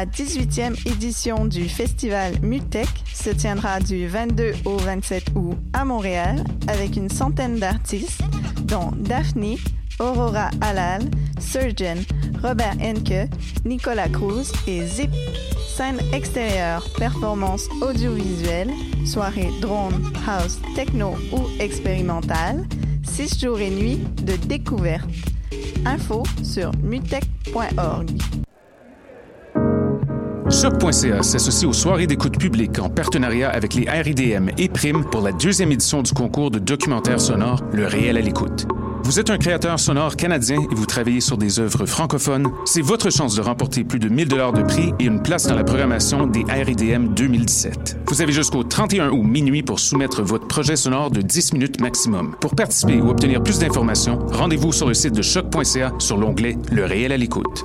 La 18e édition du festival Mutech se tiendra du 22 au 27 août à Montréal avec une centaine d'artistes, dont Daphne, Aurora Halal, Surgeon, Robert Henke, Nicolas Cruz et Zip. Scène extérieure, performance audiovisuelle, soirée drone, house, techno ou expérimentale, 6 jours et nuits de découverte. Info sur mutech.org. Choc.ca s'associe aux soirées d'écoute publique en partenariat avec les RIDM et Prime pour la deuxième édition du concours de documentaire sonore Le réel à l'écoute. Vous êtes un créateur sonore canadien et vous travaillez sur des œuvres francophones, c'est votre chance de remporter plus de 1000 dollars de prix et une place dans la programmation des RIDM 2017. Vous avez jusqu'au 31 août minuit pour soumettre votre projet sonore de 10 minutes maximum. Pour participer ou obtenir plus d'informations, rendez-vous sur le site de choc.ca sur l'onglet Le réel à l'écoute.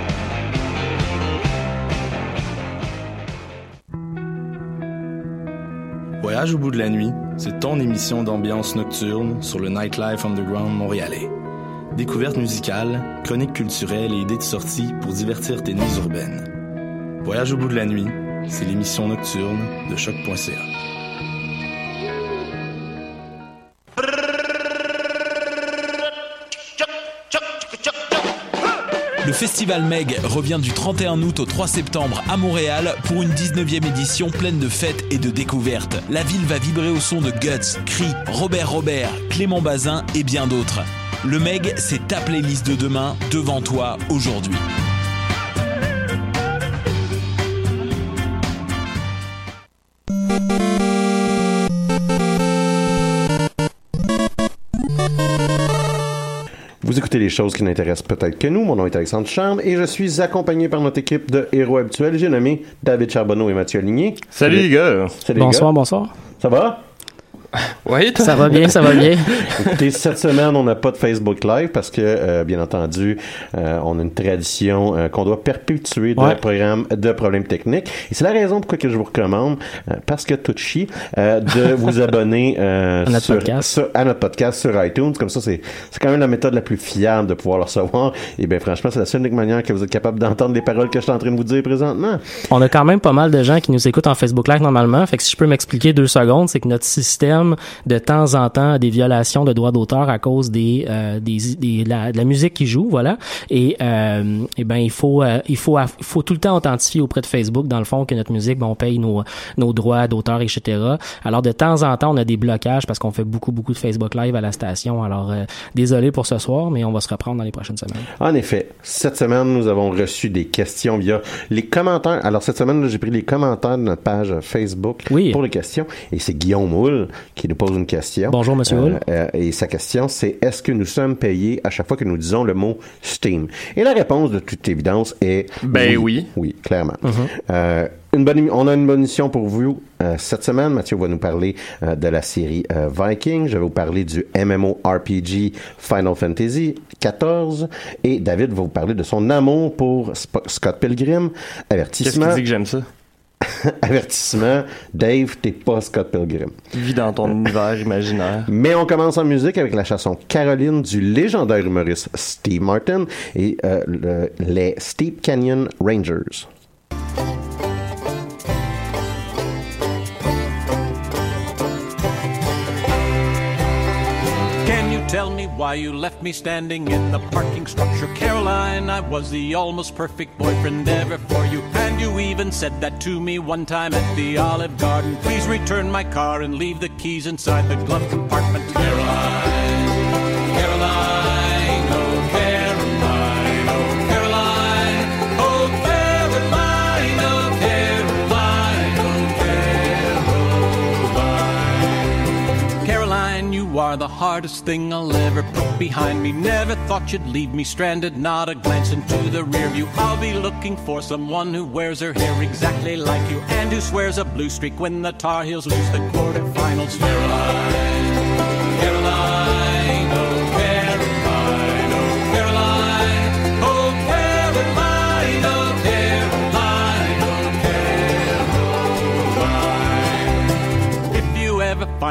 Voyage au bout de la nuit, c'est ton émission d'ambiance nocturne sur le Nightlife Underground montréalais. Découvertes musicales, chroniques culturelles et idées de sortie pour divertir tes nuits urbaines. Voyage au bout de la nuit, c'est l'émission nocturne de choc.ca. Le festival Meg revient du 31 août au 3 septembre à Montréal pour une 19e édition pleine de fêtes et de découvertes. La ville va vibrer au son de Guts, Cri, Robert Robert, Clément Bazin et bien d'autres. Le Meg, c'est ta playlist de demain devant toi aujourd'hui. Les choses qui n'intéressent peut-être que nous. Mon nom est Alexandre Charme et je suis accompagné par notre équipe de héros habituels. J'ai nommé David Charbonneau et Mathieu Aligné. Salut les gars. Salut les Bonsoir, gars. bonsoir. Ça va? Oui, Ça va bien, ça va bien. Écoutez, cette semaine, on n'a pas de Facebook Live parce que, euh, bien entendu, euh, on a une tradition euh, qu'on doit perpétuer de Ouais. programme de problèmes techniques. Et c'est la raison pourquoi que je vous recommande, euh, parce que tout chie, euh, de vous abonner euh, À notre sur, podcast. sur- à notre podcast sur iTunes. Comme ça, c'est c'est quand même la méthode la plus fiable de pouvoir le recevoir. Et bien, franchement, c'est la seule unique manière que vous êtes capable d'entendre les paroles que je suis en train de vous dire présentement. On a quand même pas mal de gens qui nous écoutent en Facebook Live normalement. Fait que si je peux m'expliquer deux secondes, c'est que notre système, de temps en temps, des violations de droits d'auteur à cause des, euh, des, des- de la, de la musique qui joue, voilà. Et, euh, et ben, il faut, euh, il faut, il faut tout le temps authentifier auprès de Facebook, dans le fond, que notre musique, ben, on paye nos, nos droits d'auteur, etc. Alors, de temps en temps, on a des blocages parce qu'on fait beaucoup, beaucoup de Facebook Live à la station. Alors, euh, désolé pour ce soir, mais on va se reprendre dans les prochaines semaines. En effet, cette semaine, nous avons reçu des questions via les commentaires. Alors, cette semaine, j'ai pris les commentaires de notre page Facebook Oui. pour les questions. Et c'est Guillaume Houle qui nous pose une question. Bonjour, Monsieur Euh, euh, et sa question, c'est est-ce que nous sommes payés à chaque fois que nous disons le mot Steam? Et la réponse, de toute évidence, est Ben oui. Oui, clairement. Mhm. Euh, une bonne, on a une bonne émission pour vous euh, cette semaine. Mathieu va nous parler euh, de la série euh, Viking. Je vais vous parler du MMORPG Final Fantasy XIV. Et David va vous parler de son amour pour Sp- Scott Pilgrim. Qu'est-ce Avertissement. qui dit que j'aime ça? Avertissement. Dave, t'es pas Scott Pilgrim. Vis dans ton univers imaginaire. Mais on commence en musique avec la chanson Caroline du légendaire humoriste Steve Martin et euh, le- les Steep Canyon Rangers. Tell me why you left me standing in the parking structure? Caroline, I was the almost perfect boyfriend ever for you. And you even said that to me one time at the Olive Garden. Please return my car and leave the keys inside the glove compartment. Caroline, you are the hardest thing I'll ever put behind me. Never thought you'd leave me stranded, not a glance into the rear view. I'll be looking for someone who wears her hair exactly like you and who swears a blue streak when the Tar Heels lose the quarterfinals. Caroline,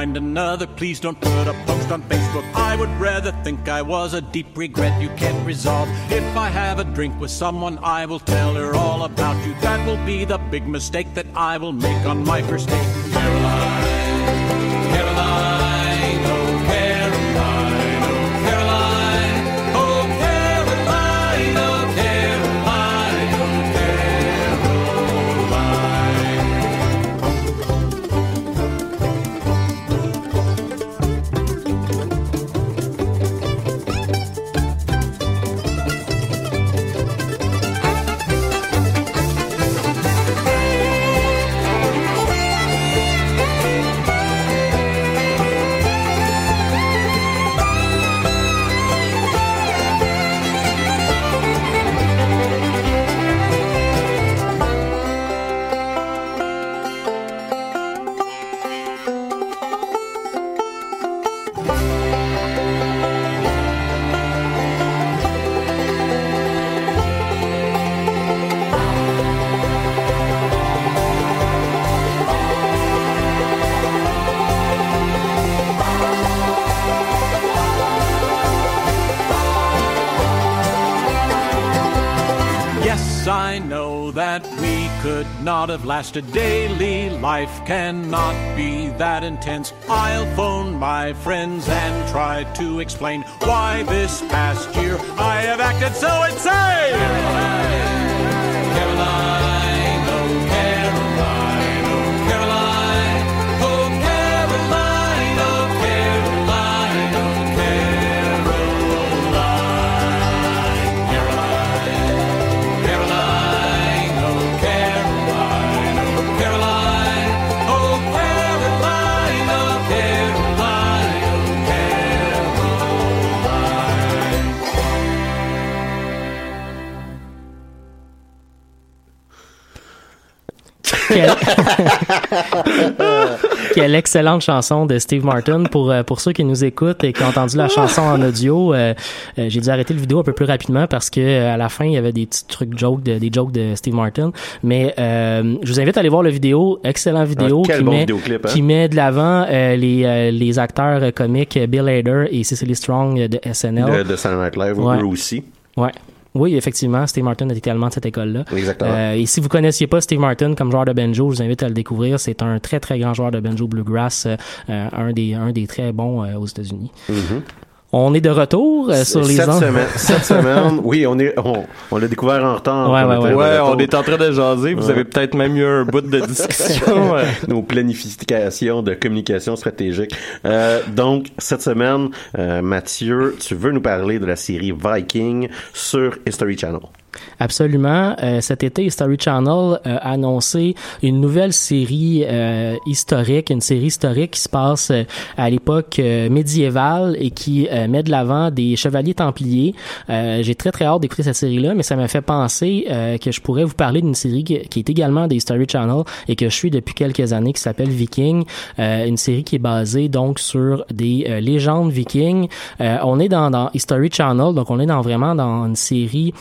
find another, please don't put a post on Facebook. I would rather think I was a deep regret you can't resolve. If I have a drink with someone, I will tell her all about you. That will be the big mistake that I will make on my first date. Caroline, have lasted. Daily life cannot be that intense. I'll phone my friends and try to explain why this past year I have acted so insane. Quelle... Excellente chanson de Steve Martin. Pour, euh, pour ceux qui nous écoutent et qui ont entendu la chanson en audio, euh, euh, j'ai dû arrêter le vidéo un peu plus rapidement parce que euh, à la fin, il y avait des petits trucs jokes, de, des jokes de Steve Martin. Mais je vous invite à aller voir la vidéo. Excellent vidéo Ah, quel qui, bon met, hein? qui met de l'avant les, les acteurs comiques Bill Hader et Cecily Strong de SNL. De, de Saturday Night Live, Ouais. eux aussi. Ouais. Oui, effectivement, Steve Martin est également de cette école-là. Exactement. Euh, et si vous connaissiez pas Steve Martin comme joueur de banjo, je vous invite à le découvrir. C'est un très très grand joueur de banjo bluegrass, euh, euh, un des un des très bons euh, aux États-Unis. On est de retour euh, sur les cette ondes. semaine, cette semaine, oui, on est, on, on l'a découvert en retard. Ouais, on ouais, ouais. on est en train de jaser. Vous Ouais. avez peut-être même eu un bout de discussion. ouais. nos planifications de communication stratégique. Euh, donc, cette semaine, euh, Mathieu, tu veux nous parler de la série Viking sur History Channel. Absolument. Euh, cet été, History Channel euh, a annoncé une nouvelle série euh, historique, une série historique qui se passe euh, à l'époque euh, médiévale et qui euh, met de l'avant des chevaliers templiers. J'ai très très hâte d'écouter cette série-là, mais ça m'a fait penser que je pourrais vous parler d'une série qui, est également des History Channel et que je suis depuis quelques années, qui s'appelle Viking, une série qui est basée donc sur des légendes vikings. On est dans, dans History Channel, donc on est dans vraiment dans une série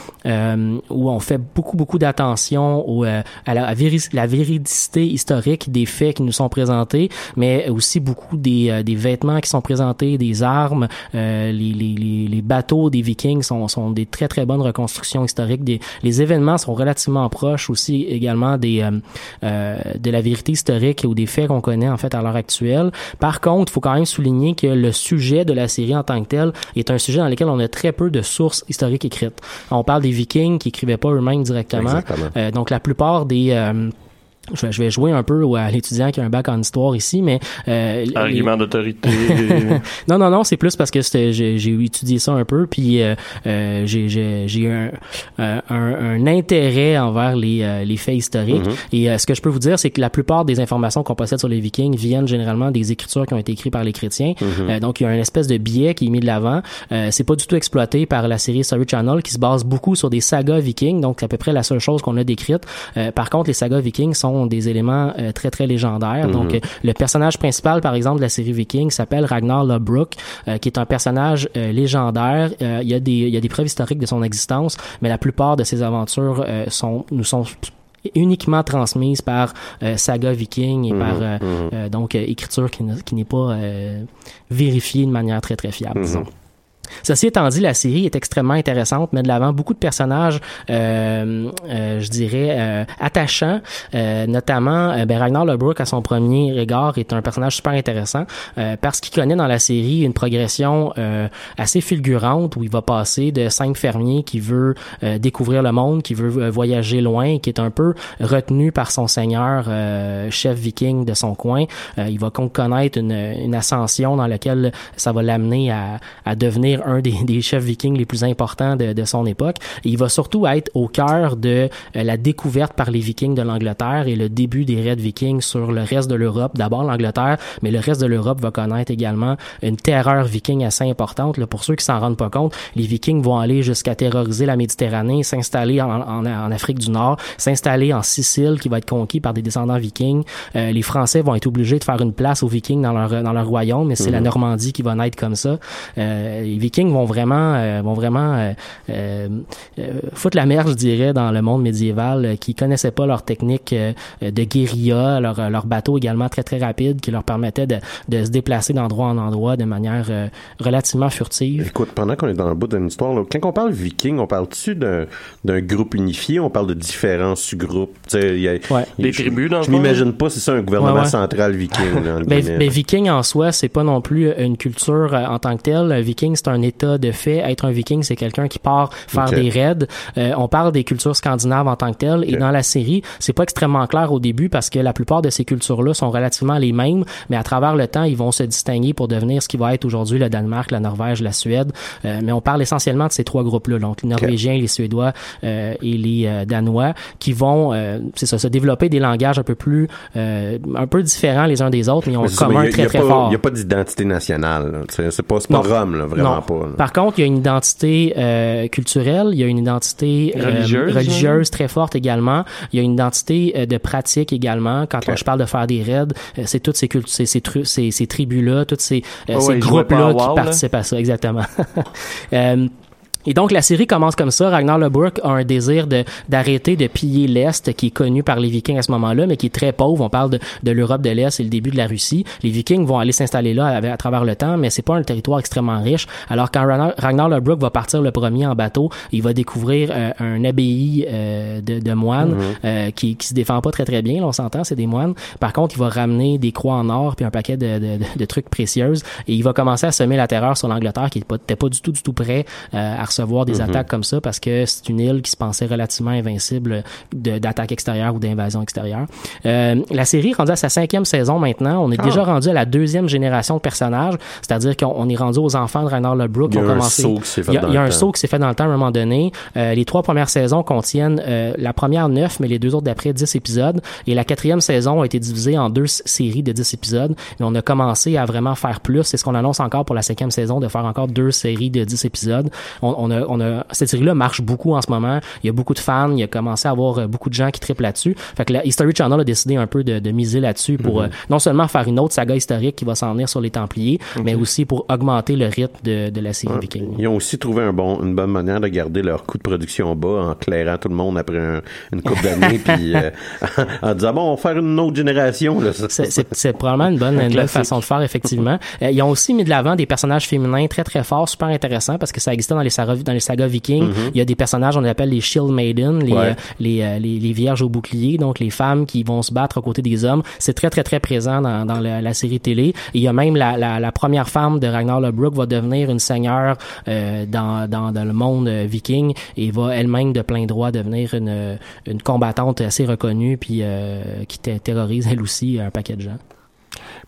euh, où on fait beaucoup beaucoup d'attention au, euh, à la, à véridicité historique des faits qui nous sont présentés, mais aussi beaucoup des, euh, des vêtements qui sont présentés, des armes, euh, les, les, les, bateaux des Vikings sont, sont des très très bonnes reconstructions historiques. Les événements sont relativement proches aussi également des de la vérité historique ou des faits qu'on connaît en fait à l'heure actuelle. Par contre, il faut quand même souligner que le sujet de la série en tant que tel est un sujet dans lequel on a très peu de sources historiques écrites. On parle des Vikings qui écrivaient pas eux-mêmes directement. Euh, donc la plupart des euh, je vais, je vais jouer un peu à l'étudiant qui a un bac en histoire ici, mais euh, les- Argument d'autorité. non, non, non, c'est plus parce que j'ai étudié ça un peu, puis euh, euh, j'ai un, euh, un, un intérêt envers les, euh, les faits historiques. Et euh, ce que je peux vous dire, c'est que la plupart des informations qu'on possède sur les Vikings viennent généralement des écritures qui ont été écrites par les chrétiens. Euh, donc, il y a une espèce de biais qui est mis de l'avant. Euh, c'est pas du tout exploité par la série Story Channel, qui se base beaucoup sur des sagas vikings. Donc, c'est à peu près la seule chose qu'on a décrite. Euh, par contre, les sagas vikings sont des éléments euh, très, très légendaires. Donc, euh, le personnage principal, par exemple, de la série Viking s'appelle Ragnar Lodbrok, euh, qui est un personnage légendaire. Il, y a des, il y a des preuves historiques de son existence, mais la plupart de ses aventures sont, nous sont uniquement transmises par euh, saga viking et par euh, euh, donc écriture qui, ne- qui n'est pas vérifiée de manière très très fiable disons. Ceci étant dit, la série est extrêmement intéressante, met de l'avant beaucoup de personnages, euh, euh, je dirais, euh, attachants. Euh, notamment, euh, ben, Ragnar Lodbrok, à son premier regard, est un personnage super intéressant euh, parce qu'il connaît dans la série une progression assez fulgurante où il va passer de simple fermier qui veut découvrir le monde, qui veut voyager loin, qui est un peu retenu par son seigneur, chef viking de son coin. Il va con- connaître une, une ascension dans laquelle ça va l'amener à, à devenir un des, des chefs vikings les plus importants de, de son époque. Et il va surtout être au cœur de euh, la découverte par les vikings de l'Angleterre et le début des raids vikings sur le reste de l'Europe. D'abord l'Angleterre, mais le reste de l'Europe va connaître également une terreur viking assez importante. Là, pour ceux qui s'en rendent pas compte, les vikings vont aller jusqu'à terroriser la Méditerranée, s'installer en, en, en Afrique du Nord, s'installer en Sicile qui va être conquis par des descendants vikings. Euh, les Français vont être obligés de faire une place aux vikings dans leur, dans leur royaume, mais c'est la Normandie qui va naître comme ça. Euh, les Vikings vont vraiment, euh, vont vraiment euh, euh, foutre la merde, je dirais, dans le monde médiéval, euh, qui connaissaient pas leur technique euh, de guérilla, leur, leur bateau également très très rapide, qui leur permettait de, de se déplacer d'endroit en endroit de manière euh, relativement furtive. Écoute, pendant qu'on est dans le bout d'une histoire, là, quand on parle viking, on parle-tu d'un, groupe unifié, on parle de différents sous-groupes? Tu sais, il y a- Ouais. il y a- Des je- tribus, dans le Je m'imagine pas si c'est un gouvernement Ouais, ouais. central viking. là, Ben, ben, viking en soi, c'est pas non plus une culture euh, en tant que telle. Viking, c'est un état de fait. Être un viking, c'est quelqu'un qui part faire des raids. Euh, on parle des cultures scandinaves en tant que telles. Et dans la série, c'est pas extrêmement clair au début parce que la plupart de ces cultures-là sont relativement les mêmes, mais à travers le temps, ils vont se distinguer pour devenir ce qui va être aujourd'hui le Danemark, la Norvège, la Suède. Euh, mais on parle essentiellement de ces trois groupes-là, donc les Norvégiens, les Suédois euh, et les Danois, qui vont, euh, c'est ça, se développer des langages un peu plus, euh, un peu différents les uns des autres, mais ils ont Mais un ça, commun mais il y a- très il y a très pas- fort. Il n'y a pas d'identité nationale. C'est pas, pas. Rome, là, vraiment Non. Pas. là. Par contre, il y a une identité euh, culturelle, il y a une identité euh, Religieuse, religieuse très forte également. Il y a une identité euh, de pratique également. Quand on- je parle de faire des raids, euh, c'est toutes ces cultes, ces, ces, tru- ces, ces tribus-là, tous ces, euh, Oh ces ouais, groupes-là qui WoW, là. participent à ça, exactement. Et donc la série commence comme ça. Ragnar Lodbrok a un désir de d'arrêter de piller l'est, qui est connu par les Vikings à ce moment-là, mais qui est très pauvre. On parle de, de l'Europe de l'est et le début de la Russie. Les Vikings vont aller s'installer là à, à travers le temps, mais c'est pas un territoire extrêmement riche. Alors quand Ragnar, Ragnar Lodbrok va partir le premier en bateau, il va découvrir euh, un abbaye euh, de, de moines euh, qui qui se défend pas très très bien. là, on s'entend, c'est des moines. Par contre, il va ramener des croix en or puis un paquet de, de, de- trucs précieuses et il va commencer à semer la terreur sur l'Angleterre qui n'était pas, était pas du tout du tout prêt euh, à recevoir des attaques comme ça parce que c'est une île qui se pensait relativement invincible d'attaques extérieures ou d'invasions extérieures. Euh, la série est rendue à sa cinquième saison maintenant. On est déjà rendu à la deuxième génération de personnages, c'est-à-dire qu'on on est rendu aux enfants de Ragnar Lodbrok Il y a un saut qui s'est fait dans le un temps. saut qui s'est fait dans le temps à un moment donné. Euh, les trois premières saisons contiennent euh, la première neuf, mais les deux autres d'après 10 épisodes. Et la quatrième saison a été divisée en deux séries de 10 épisodes. Et on a commencé à vraiment faire plus. C'est ce qu'on annonce encore pour la cinquième saison, de faire encore deux séries de 10 épisodes. On, on a, on a, cette série-là marche beaucoup en ce moment. Il y a beaucoup de fans. Il y a commencé à avoir euh, beaucoup de gens qui triplent là-dessus. Fait que la History Channel a décidé un peu de, de miser là-dessus pour euh, non seulement faire une autre saga historique qui va s'en venir sur les Templiers, mais aussi pour augmenter le rythme de, de la série Viking. Ils ont aussi trouvé un bon, une bonne manière de garder leur coût de production bas en clairant tout le monde après un- une couple d'années puis euh, en disant bon on va faire une autre génération. C'est- probablement une bonne, une bonne façon de faire, effectivement. Ils ont aussi mis de l'avant des personnages féminins très, très forts, super intéressants, parce que ça existait dans les, sagas, dans les sagas vikings, il y a des personnages, on les appelle les Shield Maiden, les. Ouais. euh, les, euh, les, les vierges au bouclier, donc les femmes qui vont se battre aux côtés des hommes. C'est très, très, très présent dans, dans la, la série télé. Et il y a même la, la, la première femme de Ragnar Lodbrok va devenir une seigneur euh, dans, dans, dans le monde viking et va elle-même de plein droit devenir une, une combattante assez reconnue puis euh, qui te- terrorise elle aussi un paquet de gens.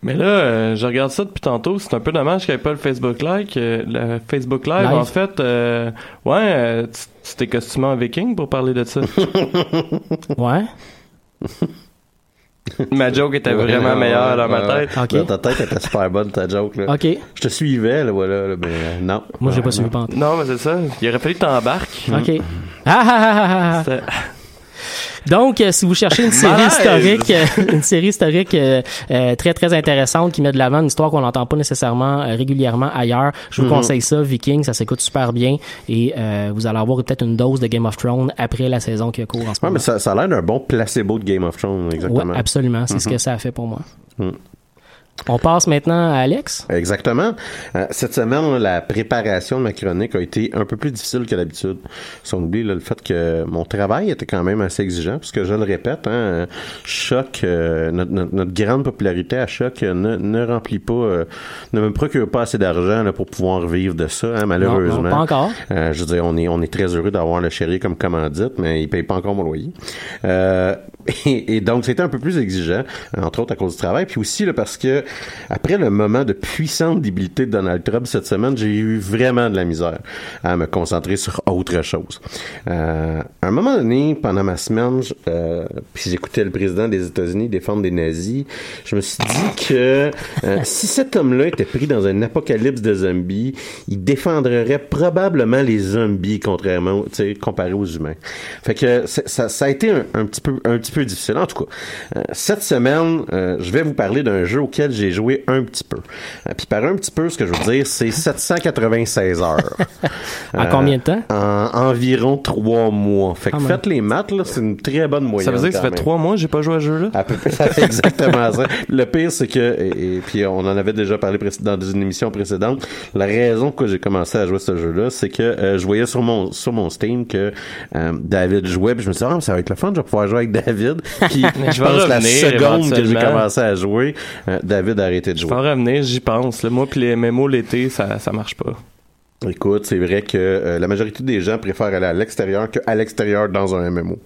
Mais là, euh, je regarde ça depuis tantôt. C'est un peu dommage qu'il n'y ait pas le Facebook Live. euh, le Facebook Live, Live. en fait, euh, ouais, euh, tu t'es costumé en viking pour parler de ça. Ouais. Ma joke était Ouais, vraiment ouais, meilleure dans ma tête. OK. Là, ta tête était super bonne, ta joke. Là. OK. Je te suivais, là, voilà, là, mais euh, non. Moi, j'ai pas suivi pantoute. Non, mais c'est ça. Il aurait fallu que t'embarques. OK. Ah, ah, ah, ah, ah. C'était- Donc, euh, si vous cherchez une série historique, euh, une série historique euh, euh, très très intéressante qui met de l'avant une histoire qu'on n'entend pas nécessairement euh, régulièrement ailleurs, je vous Mhm. conseille ça. Viking, ça s'écoute super bien et euh, vous allez avoir peut-être une dose de Game of Thrones après la saison qui court en ce Ouais, moment. mais ça, ça a l'air d'un bon placebo de Game of Thrones, Ouais, exactement. absolument, c'est ce Mhm. que ça a fait pour moi. Mhm. On passe maintenant à Alex. Exactement. Euh, cette semaine, la préparation de ma chronique a été un peu plus difficile que d'habitude. Si on oublie là, le fait que mon travail était quand même assez exigeant, parce que je le répète, hein, Choc, euh, notre, notre- notre grande popularité à Choc euh, ne, ne remplit pas, euh, ne me procure pas assez d'argent pour pouvoir vivre de ça, hein, malheureusement. Non, non, pas encore. Euh, je veux dire, on est, on est très heureux d'avoir le chéri comme commandite, mais il paye pas encore mon loyer. Et, et donc, c'était un peu plus exigeant, entre autres à cause du travail, puis aussi là, parce que après le moment de puissante débilité de Donald Trump cette semaine, j'ai eu vraiment de la misère à me concentrer sur autre chose. Euh, à un moment donné, pendant ma semaine, je- euh, puis j'écoutais le président des États-Unis défendre des nazis, je me suis dit que euh, si cet homme-là était pris dans un apocalypse de zombies, il défendrait probablement les zombies contrairement, tu sais, comparé aux humains. Fait que ça, ça a été un, un petit peu, un petit peu difficile. En tout cas, euh, cette semaine, euh, je vais vous parler d'un jeu auquel j'ai joué un petit peu. Euh, Puis par un petit peu, ce que je veux dire, c'est 796 heures. En combien de temps? En environ trois mois. Fait que Ah, faites les maths, là, c'est une très bonne moyenne. Ça veut dire que ça fait même. trois mois que j'ai pas joué à ce jeu-là? À peu près, ça fait exactement ça. Le pire, c'est que, et, et puis on en avait déjà parlé dans une émission précédente, la raison que j'ai commencé à jouer ce jeu-là, c'est que euh, je voyais sur mon sur mon Steam que euh, David jouait, puis je me suis dit, ah, ça va être le fun, je vais pouvoir jouer avec David. Puis je je vais pense la seconde que j'ai commencé à jouer, euh, David a arrêté de Je jouer. vais en revenir, j'y pense. Là, moi pis les MMO l'été, ça, ça marche pas. Écoute, c'est vrai que euh, la majorité des gens préfèrent aller à l'extérieur qu'à l'extérieur dans un MMO.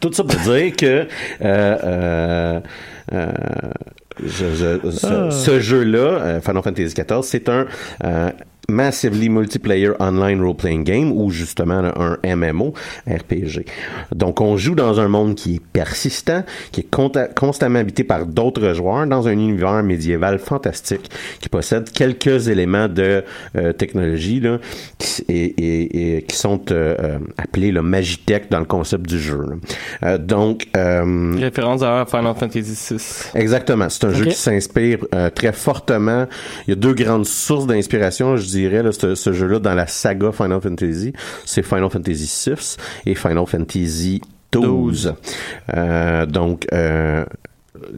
Tout ça pour dire que euh, je- je- ce, Ah. ce jeu-là, Final Fantasy XIV, c'est un massively multiplayer online role-playing game ou justement un MMO RPG. Donc on joue dans un monde qui est persistant, qui est constamment habité par d'autres joueurs dans un univers médiéval fantastique qui possède quelques éléments de euh, technologie là, qui, et, et- et qui sont euh, euh, appelés le Magitech dans le concept du jeu. Euh, donc euh, Référence à Final Fantasy VI. Exactement. C'est un jeu qui s'inspire euh, très fortement. Il y a deux grandes sources d'inspiration, je dirais, ce, jeu-là dans la saga Final Fantasy. C'est Final Fantasy VI et Final Fantasy XII. Euh, donc, euh,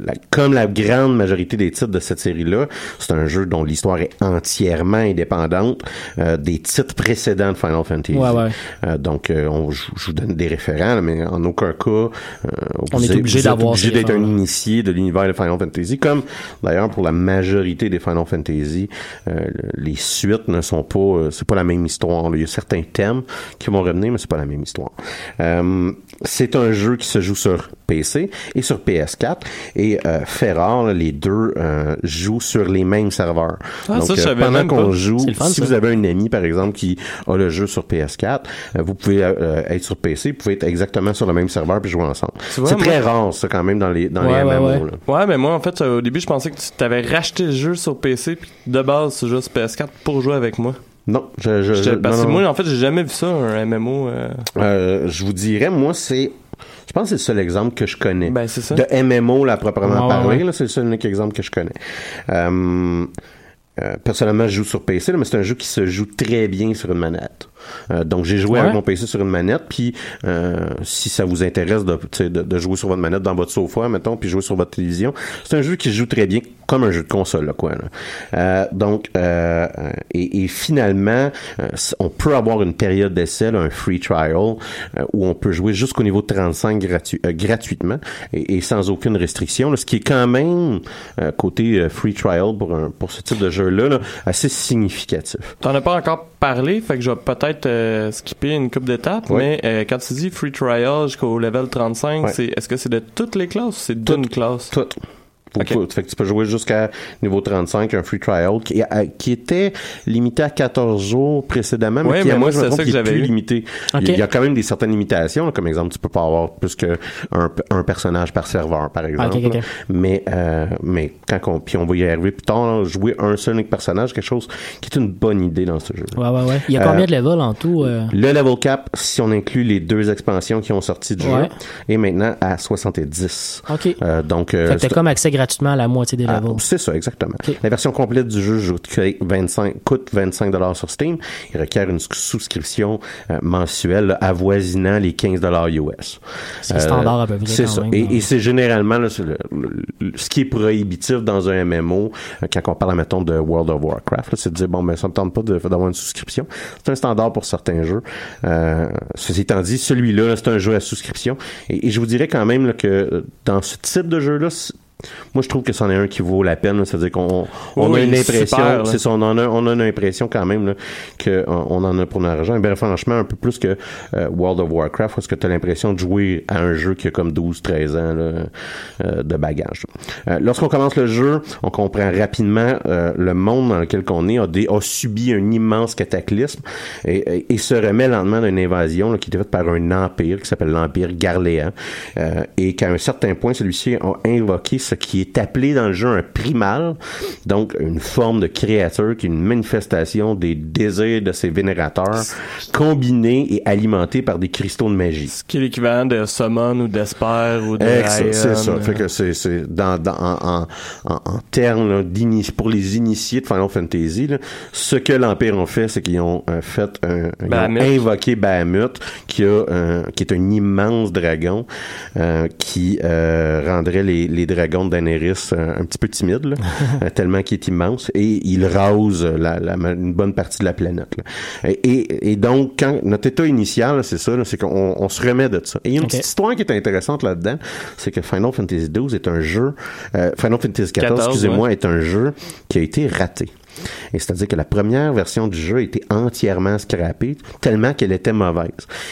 la- comme la grande majorité des titres de cette série-là, c'est un jeu dont l'histoire est entièrement indépendante euh, des titres précédents de Final Fantasy. Ouais, ouais. Euh, donc, euh, on, je, vous donne des référents, là, mais en aucun cas, On vous est obligé d'avoir obligé d'être un initié de l'univers de Final Fantasy, comme d'ailleurs pour la majorité des Final Fantasy, les suites ne sont pas, c'est pas la même histoire. là. Il y a certains thèmes qui vont revenir, mais c'est pas la même histoire. C'est un jeu qui se joue sur PC et sur PS4 et euh, les deux euh, jouent sur les mêmes serveurs. Ah, ça, je euh, pendant qu'on joue, fun, si ça. vous avez un ami par exemple qui a le jeu sur PS4, euh, vous pouvez euh, être sur PC, vous pouvez être exactement sur le même serveur puis jouer ensemble. C'est très rare ça quand même dans les dans Ouais, les MMO. ouais. là. Ouais, mais moi, en fait, euh, au début, je pensais que tu t'avais racheté le jeu sur PC, puis de base, tu joues sur PS4 pour jouer avec moi. Non, je, je, je- parce non, que moi, en fait, j'ai jamais vu ça, un MMO. euh, Euh, je vous dirais, moi, c'est. Je pense que c'est le seul exemple que je connais. Ben, c'est ça. De MMO, là, proprement ouais, parler, ouais. c'est le seul unique exemple que je connais. Euh, euh, personnellement, je joue sur PC, là, mais c'est un jeu qui se joue très bien sur une manette. Euh, donc j'ai joué Ouais. avec mon PC sur une manette, puis euh, si ça vous intéresse de, de, de jouer sur votre manette dans votre sofa, mettons, puis jouer sur votre télévision, c'est un jeu qui se joue très bien comme un jeu de console, là, quoi. là. Euh, donc euh, et, et finalement, euh, on peut avoir une période d'essai, là, un free trial, où on peut jouer jusqu'au niveau de 35 gratu- euh, gratuitement et, et sans aucune restriction, là, ce qui est quand même euh, côté free trial pour un, pour ce type de jeu-là là, assez significatif. T'en as pas encore parlé, fait que je vais peut-être euh, skipper une coupe d'étapes, mais euh, quand tu dis free trial jusqu'au level 35, Ouais. c'est est-ce que c'est de toutes les classes ou c'est d'une classe? Tout. Fait que tu peux jouer jusqu'à niveau 35, un free trial qui, qui était limité à 14 jours précédemment, mais Ouais, qui, à mais moi, moi, je me c'est trompe, ça qui que est plus eu. limité. Il y a quand même des certaines limitations, là, comme exemple, tu peux pas avoir plus que un, un personnage par serveur, par exemple. Mais, euh, mais quand on, puis on va y arriver plus tard, jouer un seul unique personnage, quelque chose qui est une bonne idée dans ce jeu. Ouais, ouais, ouais. Il y a Euh, combien de levels en tout? euh? Le level cap, si on inclut les deux expansions qui ont sorti du Ouais. jeu, est maintenant à 70. OK. Euh, donc, euh, Fait que comme accès gratuitement à la moitié des ah, levels. c'est ça, exactement. La version complète du jeu je- coûte 25, coûte 25 dollars sur Steam. Il requiert une souscription euh, mensuelle là, avoisinant les 15 dollars US. C'est standard à peu près, C'est quand ça. même, et, hein. et c'est généralement là, c'est le- le- ce qui est prohibitif dans un MMO euh, quand on parle, mettons, de World of Warcraft. C'est de dire, bon, ben, ça me tente pas d'avoir une souscription. C'est un standard pour certains jeux. Euh, ceci étant dit, celui-là, c'est un jeu à souscription. Et, et je vous dirais quand même là, que euh, dans ce type de jeu-là, c'est- moi, je trouve que c'en est un qui vaut la peine. C'est-à-dire qu'on on Oui, a une impression, c'est ça, on en a, on a une impression quand même que on, en a pour notre argent. Et bien, franchement, un peu plus que euh, World of Warcraft, parce que tu as l'impression de jouer à un jeu qui a comme 12-13 ans là, euh, de bagage. Euh, Lorsqu'on commence le jeu, on comprend rapidement le monde dans lequel on est a, des- a subi un immense cataclysme et, et- et se remet lentement d'une invasion là, qui était faite par un empire qui s'appelle l'Empire Garléan. Et qu'à un certain point, celui-ci a invoqué ce qui est appelé dans le jeu un primal, donc une forme de créature qui est une manifestation des désirs de ses vénérateurs, combinés et alimentés par des cristaux de magie. Ce qui est l'équivalent de Summon ou d'Esper ou de C'est ça. euh, Fait que c'est, c'est dans, dans, en, en, en, termes pour les initiés de Final Fantasy, là, ce que l'Empire ont fait, c'est qu'ils ont euh, fait un, ils ont invoqué Bahamut, qui a un- qui est un immense dragon euh, qui euh, rendrait les, les dragons de Daenerys euh, un petit peu timides, là, euh, tellement qu'il est immense, et il rase la, la, une bonne partie de la planète. là. Et, donc, quand notre état initial, c'est ça, c'est qu'on on se remet de ça. Et il y a une petite histoire qui est intéressante là-dedans, c'est que Final Fantasy XII est un jeu, euh, Final Fantasy XIV, 14, excusez-moi, est un jeu qui a été raté. Et c'est-à-dire que la première version du jeu été entièrement scrappée, tellement qu'elle était mauvaise.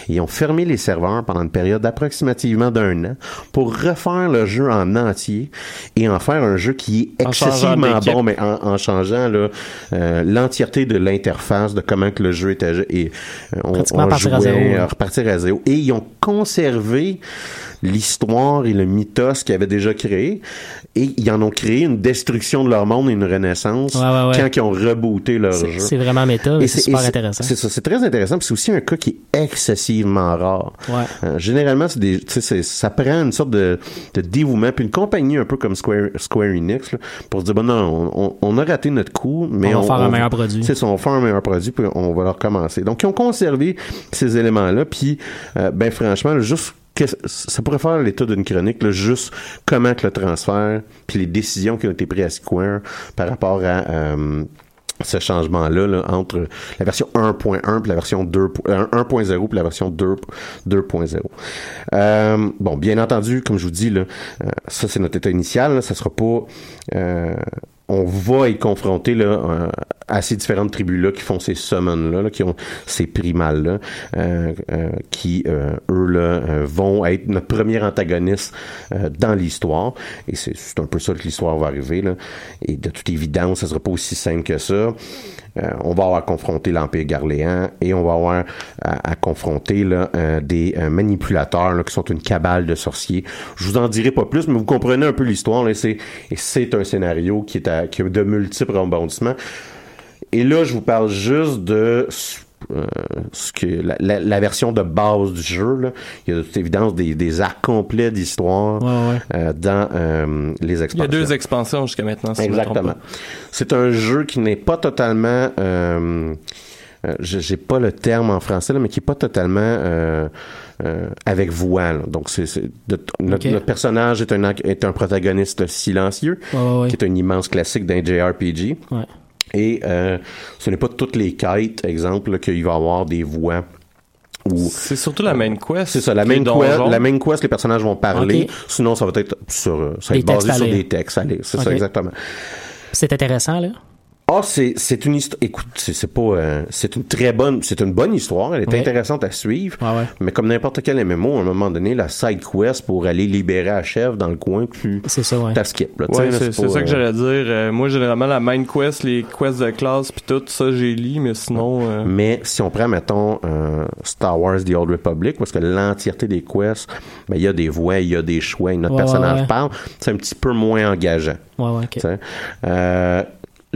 Ils ont fermé les serveurs pendant une période d'approximativement d'un an pour refaire le jeu en entier et en faire un jeu qui est excessivement bon, mais en, en changeant euh, l'entièreté de l'interface, de comment que le jeu était et euh, on, on à jouait, zéro, ouais. euh, repartir à zéro. Et ils ont conservé l'histoire et le mythos qu'ils avaient déjà créé et ils en ont créé une destruction de leur monde et une renaissance Ouais, ouais, ouais. quand ils ont rebooté leur jeu. c'est vraiment méta, c'est super intéressant. C'est ça, c'est très intéressant. puis C'est aussi un cas qui est excessivement rare. Euh, généralement, c'est des, ça prend une sorte de, de dévouement, puis une compagnie un peu comme Square, Square Enix, là, pour se dire, bon, non, on, on- on a raté notre coup, mais On on, va faire un meilleur produit. C'est ça, on va faire un meilleur produit, puis on va le recommencer. Donc, ils ont conservé ces éléments-là, puis, euh, ben, franchement, là, juste ça pourrait faire l'état d'une chronique, là, juste comment que le transfert, puis les décisions qui ont été prises à Square par rapport à euh, ce changement-là là, entre la version 1.1 puis la version 2, euh, 1.0 puis la version 2, 2.0. Euh, bon, bien entendu, comme je vous dis, là, euh, ça c'est notre état initial, là, ça sera pas... euh, on va être confronté là, euh, à ces différentes tribus-là qui font ces summons-là, là, qui ont ces primals-là, euh, euh, qui, euh, eux, là, euh, vont être notre premier antagoniste euh, dans l'histoire. Et c'est c'est un peu ça que l'histoire va arriver. Là. Et de toute évidence, ça sera pas aussi simple que ça. Euh, on va avoir confronté l'Empire Garléan et on va avoir à, à confronter là, des manipulateurs là, qui sont une cabale de sorciers. Je vous en dirai pas plus, mais vous comprenez un peu l'histoire. là, c'est- Et c'est un scénario qui, est à, qui a de multiples rebondissements. Et là, je vous parle juste de euh, ce que la, la- la version de base du jeu. Là. Il y a de toute évidence des, des arcs complets d'histoire Ouais, ouais. euh, dans euh, les Il y a expansions. deux expansions jusqu'à maintenant. si Exactement. C'est un jeu qui n'est pas totalement euh, euh, je- j'ai pas le terme en français, là, mais qui est pas totalement euh, euh, avec voix. là. Donc, c'est, notre, personnage est un, est un protagoniste silencieux, qui est un immense classique d'un JRPG. Ouais. Et euh, ce n'est pas toutes les quêtes, exemple, là, qu'il va y avoir des voix. C'est surtout la main quest. c'est ça, la main, quest, la main quest, les personnages vont parler. Sinon, ça va être sur, ça va être basé sur des textes. Allez, c'est ça exactement. C'est intéressant, là. Ah, c'est c'est une histoire. Écoute, c'est c'est pas. euh, c'est une très bonne. C'est une bonne histoire. Elle est Ouais. intéressante à suivre. Ouais, ouais. Mais comme n'importe quel MMO, à un moment donné, la side quest pour aller libérer la chef dans le coin, tu C'est ça, ouais. t'as skip. Là, tu sais, Ouais, là, c'est c'est pas, ça que euh, j'allais dire. Euh, moi, généralement, la main quest, les quests de classe, puis tout ça, j'ai lu, mais sinon... euh, Mais si on prend, mettons, euh, Star Wars The Old Republic, parce que l'entièreté des quests, ben, il y a des voix, il y a des choix, et notre Ouais, personnage ouais, ouais. parle, c'est un petit peu moins engageant. Ouais, ouais, ok.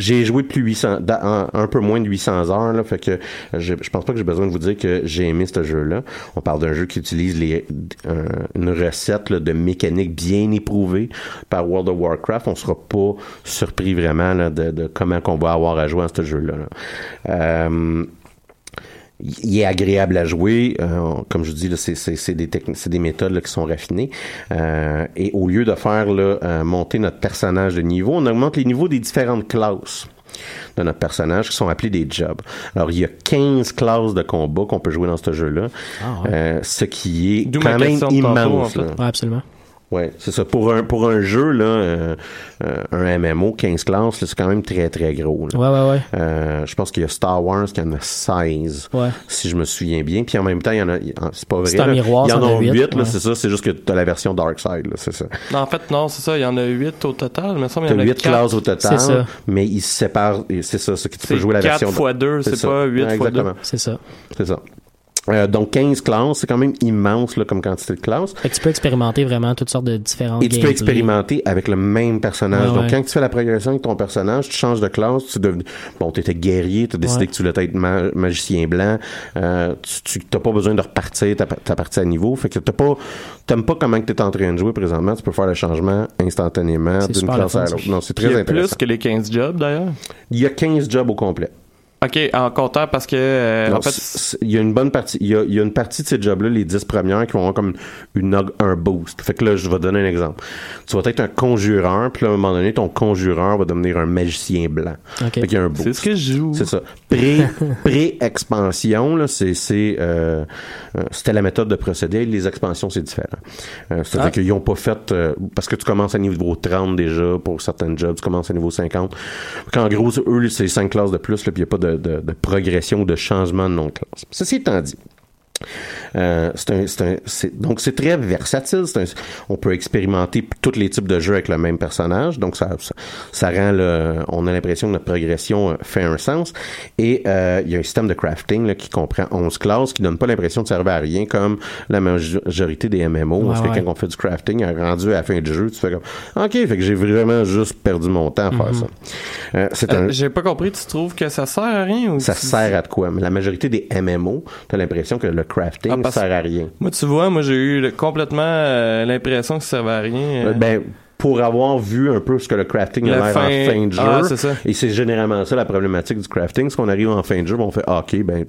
J'ai joué plus 800, da- un, peu moins de 800 heures, là, fait que je, pense pas que j'ai besoin de vous dire que j'ai aimé ce jeu-là. On parle d'un jeu qui utilise les, une recette de mécanique bien éprouvée par World of Warcraft. On sera pas surpris vraiment de, comment qu'on va avoir à jouer à ce jeu-là. là. Euh, il est agréable à jouer. Euh, comme je vous dis, là, c'est, c'est, c'est des techniques, c'est des méthodes là, qui sont raffinées. Euh, et au lieu de faire là, euh, monter notre personnage de niveau, on augmente les niveaux des différentes classes de notre personnage qui sont appelés des jobs. Alors, il y a 15 classes de combat qu'on peut jouer dans ce jeu-là, Ah, ouais. euh, ce qui est quand même tantôt, immense. en fait. Ouais, absolument. Ouais, c'est ça. Pour un, pour un jeu, là, euh, euh, un MMO, 15 classes, c'est quand même très, très gros. là. Ouais, ouais, ouais. Euh, je pense qu'il y a Star Wars qui en a 16, Ouais. si je me souviens bien. Puis en même temps, il y en a, il- c'est pas vrai. C'est un là. miroir, il y en ça a a huit, 8, là, ouais. c'est ça. C'est juste que tu as la version Dark Side, là, c'est ça. Non, en fait, non, c'est ça. Il y en a 8 au total. Il Tu qu'il as y en a 8 quatre. classes au total, C'est ça. mais ils se séparent. C'est ça, c'est que tu peux jouer la 4 version. fois 2, c'est ça. pas 8 Ouais, fois 2. Exactement, C'est ça. c'est ça. Euh, donc 15 classes, c'est quand même immense là, comme quantité de classes. Fait que tu peux expérimenter vraiment toutes sortes de différentes Et tu peux expérimenter avec le même personnage. Ouais, Donc, ouais. quand tu fais la progression avec ton personnage, tu changes de classe, tu deviens, bon, t'étais guerrier, t'as décidé Ouais. que tu voulais être ma- magicien blanc, euh, tu, t'as pas besoin de repartir ta, ta partie à niveau. Fait que t'as pas, t'aimes pas comment que t'es en train de jouer présentement, tu peux faire le changement instantanément d'une classe à l'autre. Non, c'est Il y très a intéressant. plus que les 15 jobs, d'ailleurs? Il y a 15 jobs au complet. OK, en comptant parce que, euh, Non, en fait, il y a une bonne partie, il y a, il y a une partie de ces jobs-là, les 10 premières, qui vont avoir comme une, un boost. Fait que là, je vais donner un exemple. Tu vas être un conjureur, puis là, à un moment donné, ton conjureur va devenir un magicien blanc. Ok. Fait qu'il y a un boost. c'est ce que je joue. C'est ça. Pré, pré-expansion, là, c'est, c'est, euh, euh, c'était la méthode de procéder. Les expansions, c'est différent. Euh, c'est-à-dire Ah. qu'ils n'ont pas fait, euh, parce que tu commences à niveau 30 déjà pour certains jobs, tu commences à niveau 50. Qu'en gros, eux, c'est 5 classes de plus, là, puis il n'y a pas de, de, de progression ou de changement de nom de classe. Ceci étant dit, euh, c'est un, c'est un- c'est- donc c'est très versatile. Un- on peut expérimenter tous les types de jeux avec le même personnage. Donc ça, ça, ça rend le, on a l'impression que notre progression euh, fait un sens. Et euh, il y a un système de crafting là, qui comprend 11 classes, qui donne pas l'impression de servir à rien comme la majorité des MMO. parce Ouais, que ouais. quand on fait du crafting, rendu à la fin du jeu, tu fais comme ok, fait que j'ai vraiment juste perdu mon temps à faire ça. Un, Euh, J'ai pas compris, tu trouves que ça sert à rien ou ça sert à de quoi? Mais la majorité des MMO, t'as l'impression que le crafting Ah, parce- sert à rien. Moi, tu vois, moi, j'ai eu le- complètement euh, l'impression que ça servait à rien. euh. Ben, pour avoir vu un peu ce que le crafting a l'air fin- en fin de jeu, Ah, c'est ça. et c'est généralement ça la problématique du crafting, c'est qu'on arrive en fin de jeu, on fait ah, ok, ben,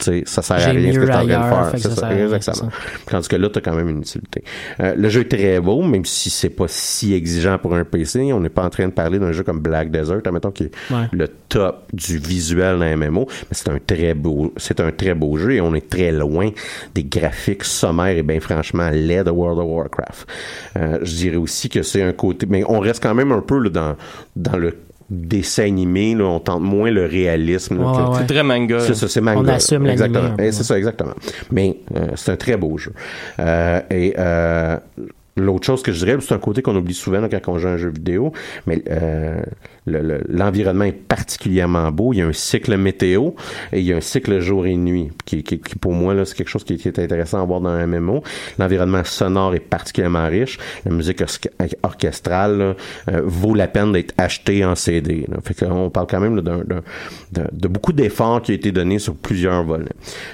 sais, ça sert à rien ce que tu en de faire. ça ça, exactement. Tandis que là, tu as quand même une utilité. Euh, le jeu est très beau, même si c'est pas si exigeant pour un PC. On n'est pas en train de parler d'un jeu comme Black Desert, admettons, qui est Ouais. le top du visuel d'un MMO. Mais c'est un très beau, c'est un très beau jeu et on est très loin des graphiques sommaires et bien franchement laids de World of Warcraft. Euh, je dirais aussi que c'est un côté, mais on reste quand même un peu là, dans, dans le dessin animé, là, on tente moins le réalisme. là, Ouais. C'est très manga. c'est ça, c'est manga. On assume l'animé Exactement. Eh, c'est ça, exactement. Mais euh, c'est un très beau jeu. Euh, et euh, l'autre chose que je dirais, c'est un côté qu'on oublie souvent là, quand on joue à un jeu vidéo, mais euh, le- le- l'environnement est particulièrement beau. Il y a un cycle météo et il y a un cycle jour et nuit, qui, qui- qui, pour moi, c'est quelque chose qui, qui est intéressant à voir dans un MMO. L'environnement sonore est particulièrement riche. La musique or- orchestrale là, euh, vaut la peine d'être achetée en CD. Là. Fait qu'on parle quand même de, de beaucoup d'efforts qui a été donné sur plusieurs volets.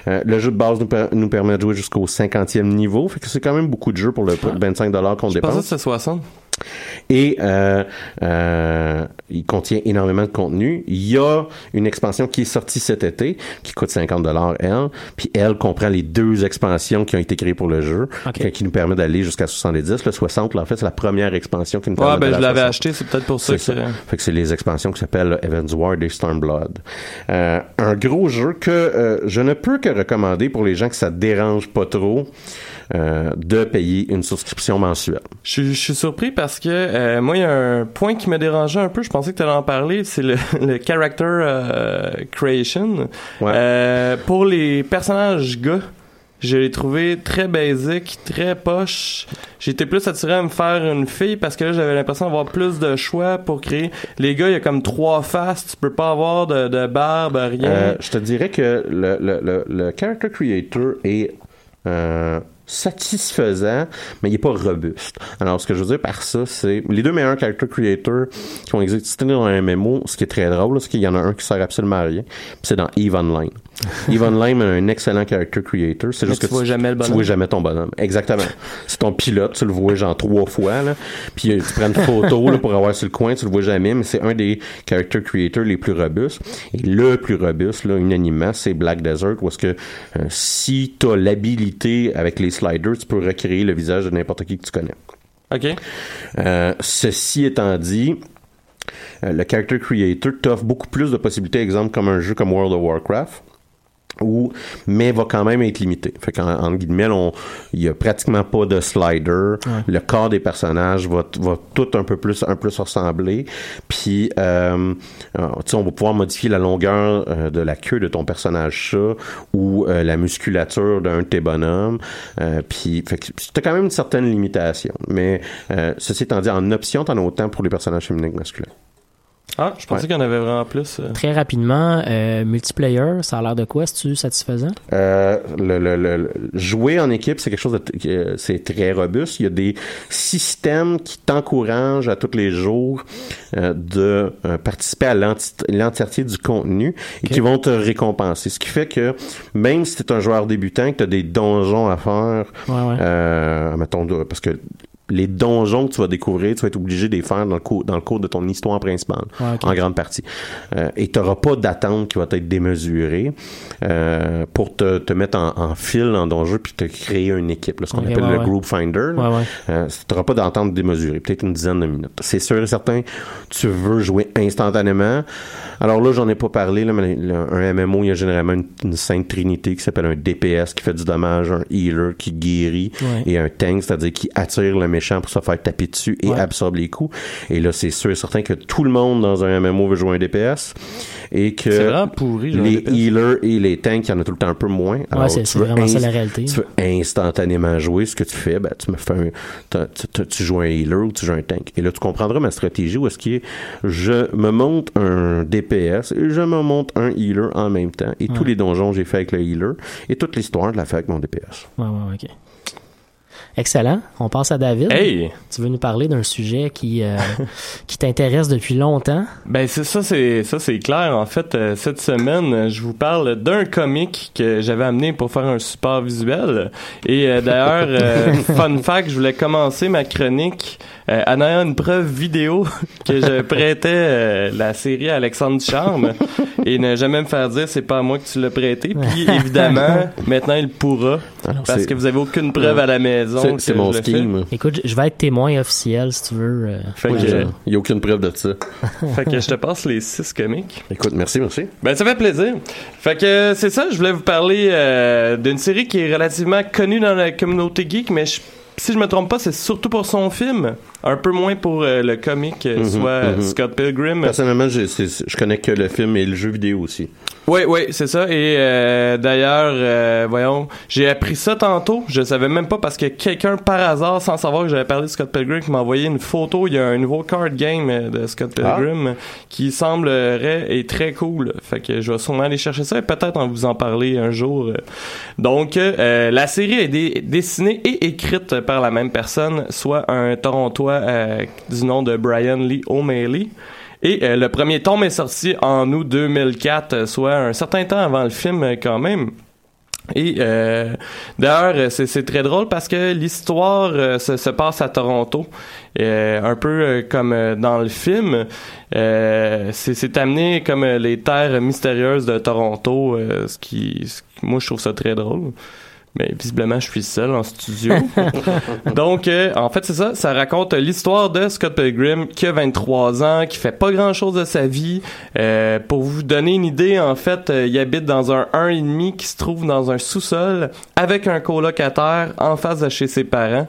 Euh, le jeu de base nous, per- nous permet de jouer jusqu'au 50e niveau. Fait que c'est quand même beaucoup de jeux pour le 25 qu'on Je pensais que dépense. c'était 60. Et euh, euh, il contient énormément de contenu. Il y a une expansion qui est sortie cet été, qui coûte 50 dollars elle, puis elle comprend les deux expansions qui ont été créées pour le jeu, Ok. qui nous permet d'aller jusqu'à 70. Le 60, là, en fait, c'est la première expansion qui nous Ouais, permet ben je l'avais 60. acheté, c'est peut-être pour ça C'est que. ça. Fait que c'est les expansions qui s'appellent Evans Ward et Stormblood. Euh, un gros jeu que euh, je ne peux que recommander pour les gens que ça dérange pas trop euh, de payer une souscription mensuelle. Je, suis- je suis surpris parce que euh, moi, il y a un point qui me dérangeait un peu. Je pensais que tu allais en parler. C'est le, le character euh, creation. Ouais. Pour les personnages gars, je l'ai trouvé très basic, très poche. J'étais plus attiré à me faire une fille parce que là, j'avais l'impression d'avoir plus de choix pour créer. Les gars, il y a comme trois faces. Tu peux pas avoir de, de barbe, rien. Euh, je te dirais que le, le, le, le character creator est euh, satisfaisant, mais il est pas robuste. Alors, ce que je veux dire par ça, c'est les deux meilleurs character creators qui ont existé dans un MMO, ce qui est très drôle, c'est qu'il y en a un qui sert absolument à rien, c'est dans EVE Online. EVE Online a un excellent character creator, c'est juste tu que vois jamais le tu bonhomme. vois jamais ton bonhomme. Exactement. c'est ton pilote, tu le vois genre trois fois, là, puis euh, tu prends une photo là, pour avoir sur le coin, tu le vois jamais, mais c'est un des character creators les plus robustes. Et le plus robuste, là, unanimement, c'est Black Desert, où est-ce que euh, si tu as l'habilité avec les sliders, tu peux recréer le visage de n'importe qui que tu connais. OK. Euh, ceci étant dit, euh, le character creator t'offre beaucoup plus de possibilités, exemple comme un jeu comme World of Warcraft. Ou, mais va quand même être limité. Fait qu'en en guillemets, on- il y a pratiquement pas de slider. Le corps des personnages va, va tout un peu plus, un ressembler. Puis, euh, euh, tu on va pouvoir modifier la longueur euh, de la queue de ton personnage chat ou euh, la musculature d'un de tes bonhommes. Euh, puis, que t'as quand même une certaine limitation. Mais euh, ceci étant dit, en option, t'en as autant pour les personnages féminins que masculins. Ah, je pensais Ouais. qu'il y en avait vraiment plus. euh. Très rapidement, euh, multiplayer, ça a l'air de quoi? C'est-tu satisfaisant? Euh, le, le- le- jouer en équipe, c'est quelque chose de que- c'est très robuste. Il y a des systèmes qui t'encouragent à tous les jours euh, de euh, participer à l'enti- l'entièreté du contenu et qui vont te récompenser. Ce qui fait que même si tu es un joueur débutant, que tu as des donjons à faire, Ouais, ouais. euh, mettons, parce que les donjons que tu vas découvrir, tu vas être obligé de les faire dans le cours, dans le cours de ton histoire principale, Ouais, ok. en grande partie. Euh, et tu n'auras pas d'attente qui va être démesurée euh, pour te, te mettre en, en fil ton jeu puis te créer une équipe, là, ce qu'on appelle ouais, le ouais. group finder. Euh, tu n'auras pas d'attente démesurée, peut-être une dizaine de minutes. C'est sûr et certain, tu veux jouer instantanément. Alors là, j'en ai pas parlé, là, mais le- un MMO, il y a généralement une, une sainte trinité qui s'appelle un DPS qui fait du dommage, un healer qui guérit et un tank, c'est-à-dire qui attire le méchant pour se faire taper dessus et Ouais. absorbe les coups. Et là, c'est sûr et certain que tout le monde dans un MMO veut jouer un DPS et que pourri, les healers et les tanks, il y en a tout le temps un peu moins. Alors, c'est- tu c'est vraiment ça la réalité. Tu veux instantanément jouer, ce que tu fais, ben, tu me fais un, t'as- tu, tu- tu joues un healer ou tu joues un tank. Et là, tu comprendras ma stratégie où est-ce qu'il est, je me monte un DPS et je me monte un healer en même temps. Et tous les donjons, j'ai fait avec le healer. Et toute l'histoire, je la fais avec mon DPS. Ouais, ouais, ok. Excellent. On passe à David. Hey! Tu veux nous parler d'un sujet qui, euh, qui t'intéresse depuis longtemps? Ben c'est ça c'est ça c'est clair en fait euh, cette semaine je vous parle d'un comic que j'avais amené pour faire un support visuel et euh, d'ailleurs euh, fun fact je voulais commencer ma chronique euh, en ayant une preuve vidéo que je prêtais euh, la série à Alexandre Charme et ne jamais me faire dire c'est pas à moi que tu l'as prêté puis évidemment maintenant il pourra Alors, parce que vous avez aucune preuve à la maison C'est je mon scheme. Écoute, je- vais être témoin officiel si tu veux. euh. Fait, que, je- Il n'y a aucune preuve de ça. fait que je te passe les six comics Écoute, merci, merci. Ben ça fait plaisir. Fait que euh, c'est ça, je voulais vous parler euh, d'une série qui est relativement connue dans la communauté geek, mais je- si je me trompe pas, c'est surtout pour son film, un peu moins pour euh, le comic, euh, Mhm, soit mhm. Scott Pilgrim. Personnellement, je, connais que le film et le jeu vidéo aussi. Oui, oui, c'est ça. Et euh, d'ailleurs, voyons, j'ai appris ça tantôt. Je savais même pas parce que quelqu'un par hasard, sans savoir que j'avais parlé de Scott Pilgrim, qui m'a envoyé une photo. Il y a un nouveau card game de Scott Pilgrim qui semblerait être très cool. Fait que je vais sûrement aller chercher ça et peut-être en vous en parler un jour. Donc, la série est dessinée et écrite par la même personne, soit un Torontois euh, du nom de Brian Lee O'Malley. Et euh, le premier tome est sorti en août 2004, euh, soit un certain temps avant le film quand même. Et d'ailleurs, c'est, très drôle parce que l'histoire se, se passe à Toronto, un peu comme dans le film. C'est, amené comme les terres mystérieuses de Toronto, ce qui- moi je trouve ça très drôle. Mais visiblement, je suis seul en studio. Donc, euh, en fait, c'est ça. Ça raconte l'histoire de Scott Pilgrim qui a 23 ans, qui fait pas grand-chose de sa vie. Euh, pour vous donner une idée, en fait, euh, il habite dans un 1,5 qui se trouve dans un sous-sol avec un colocataire en face de chez ses parents.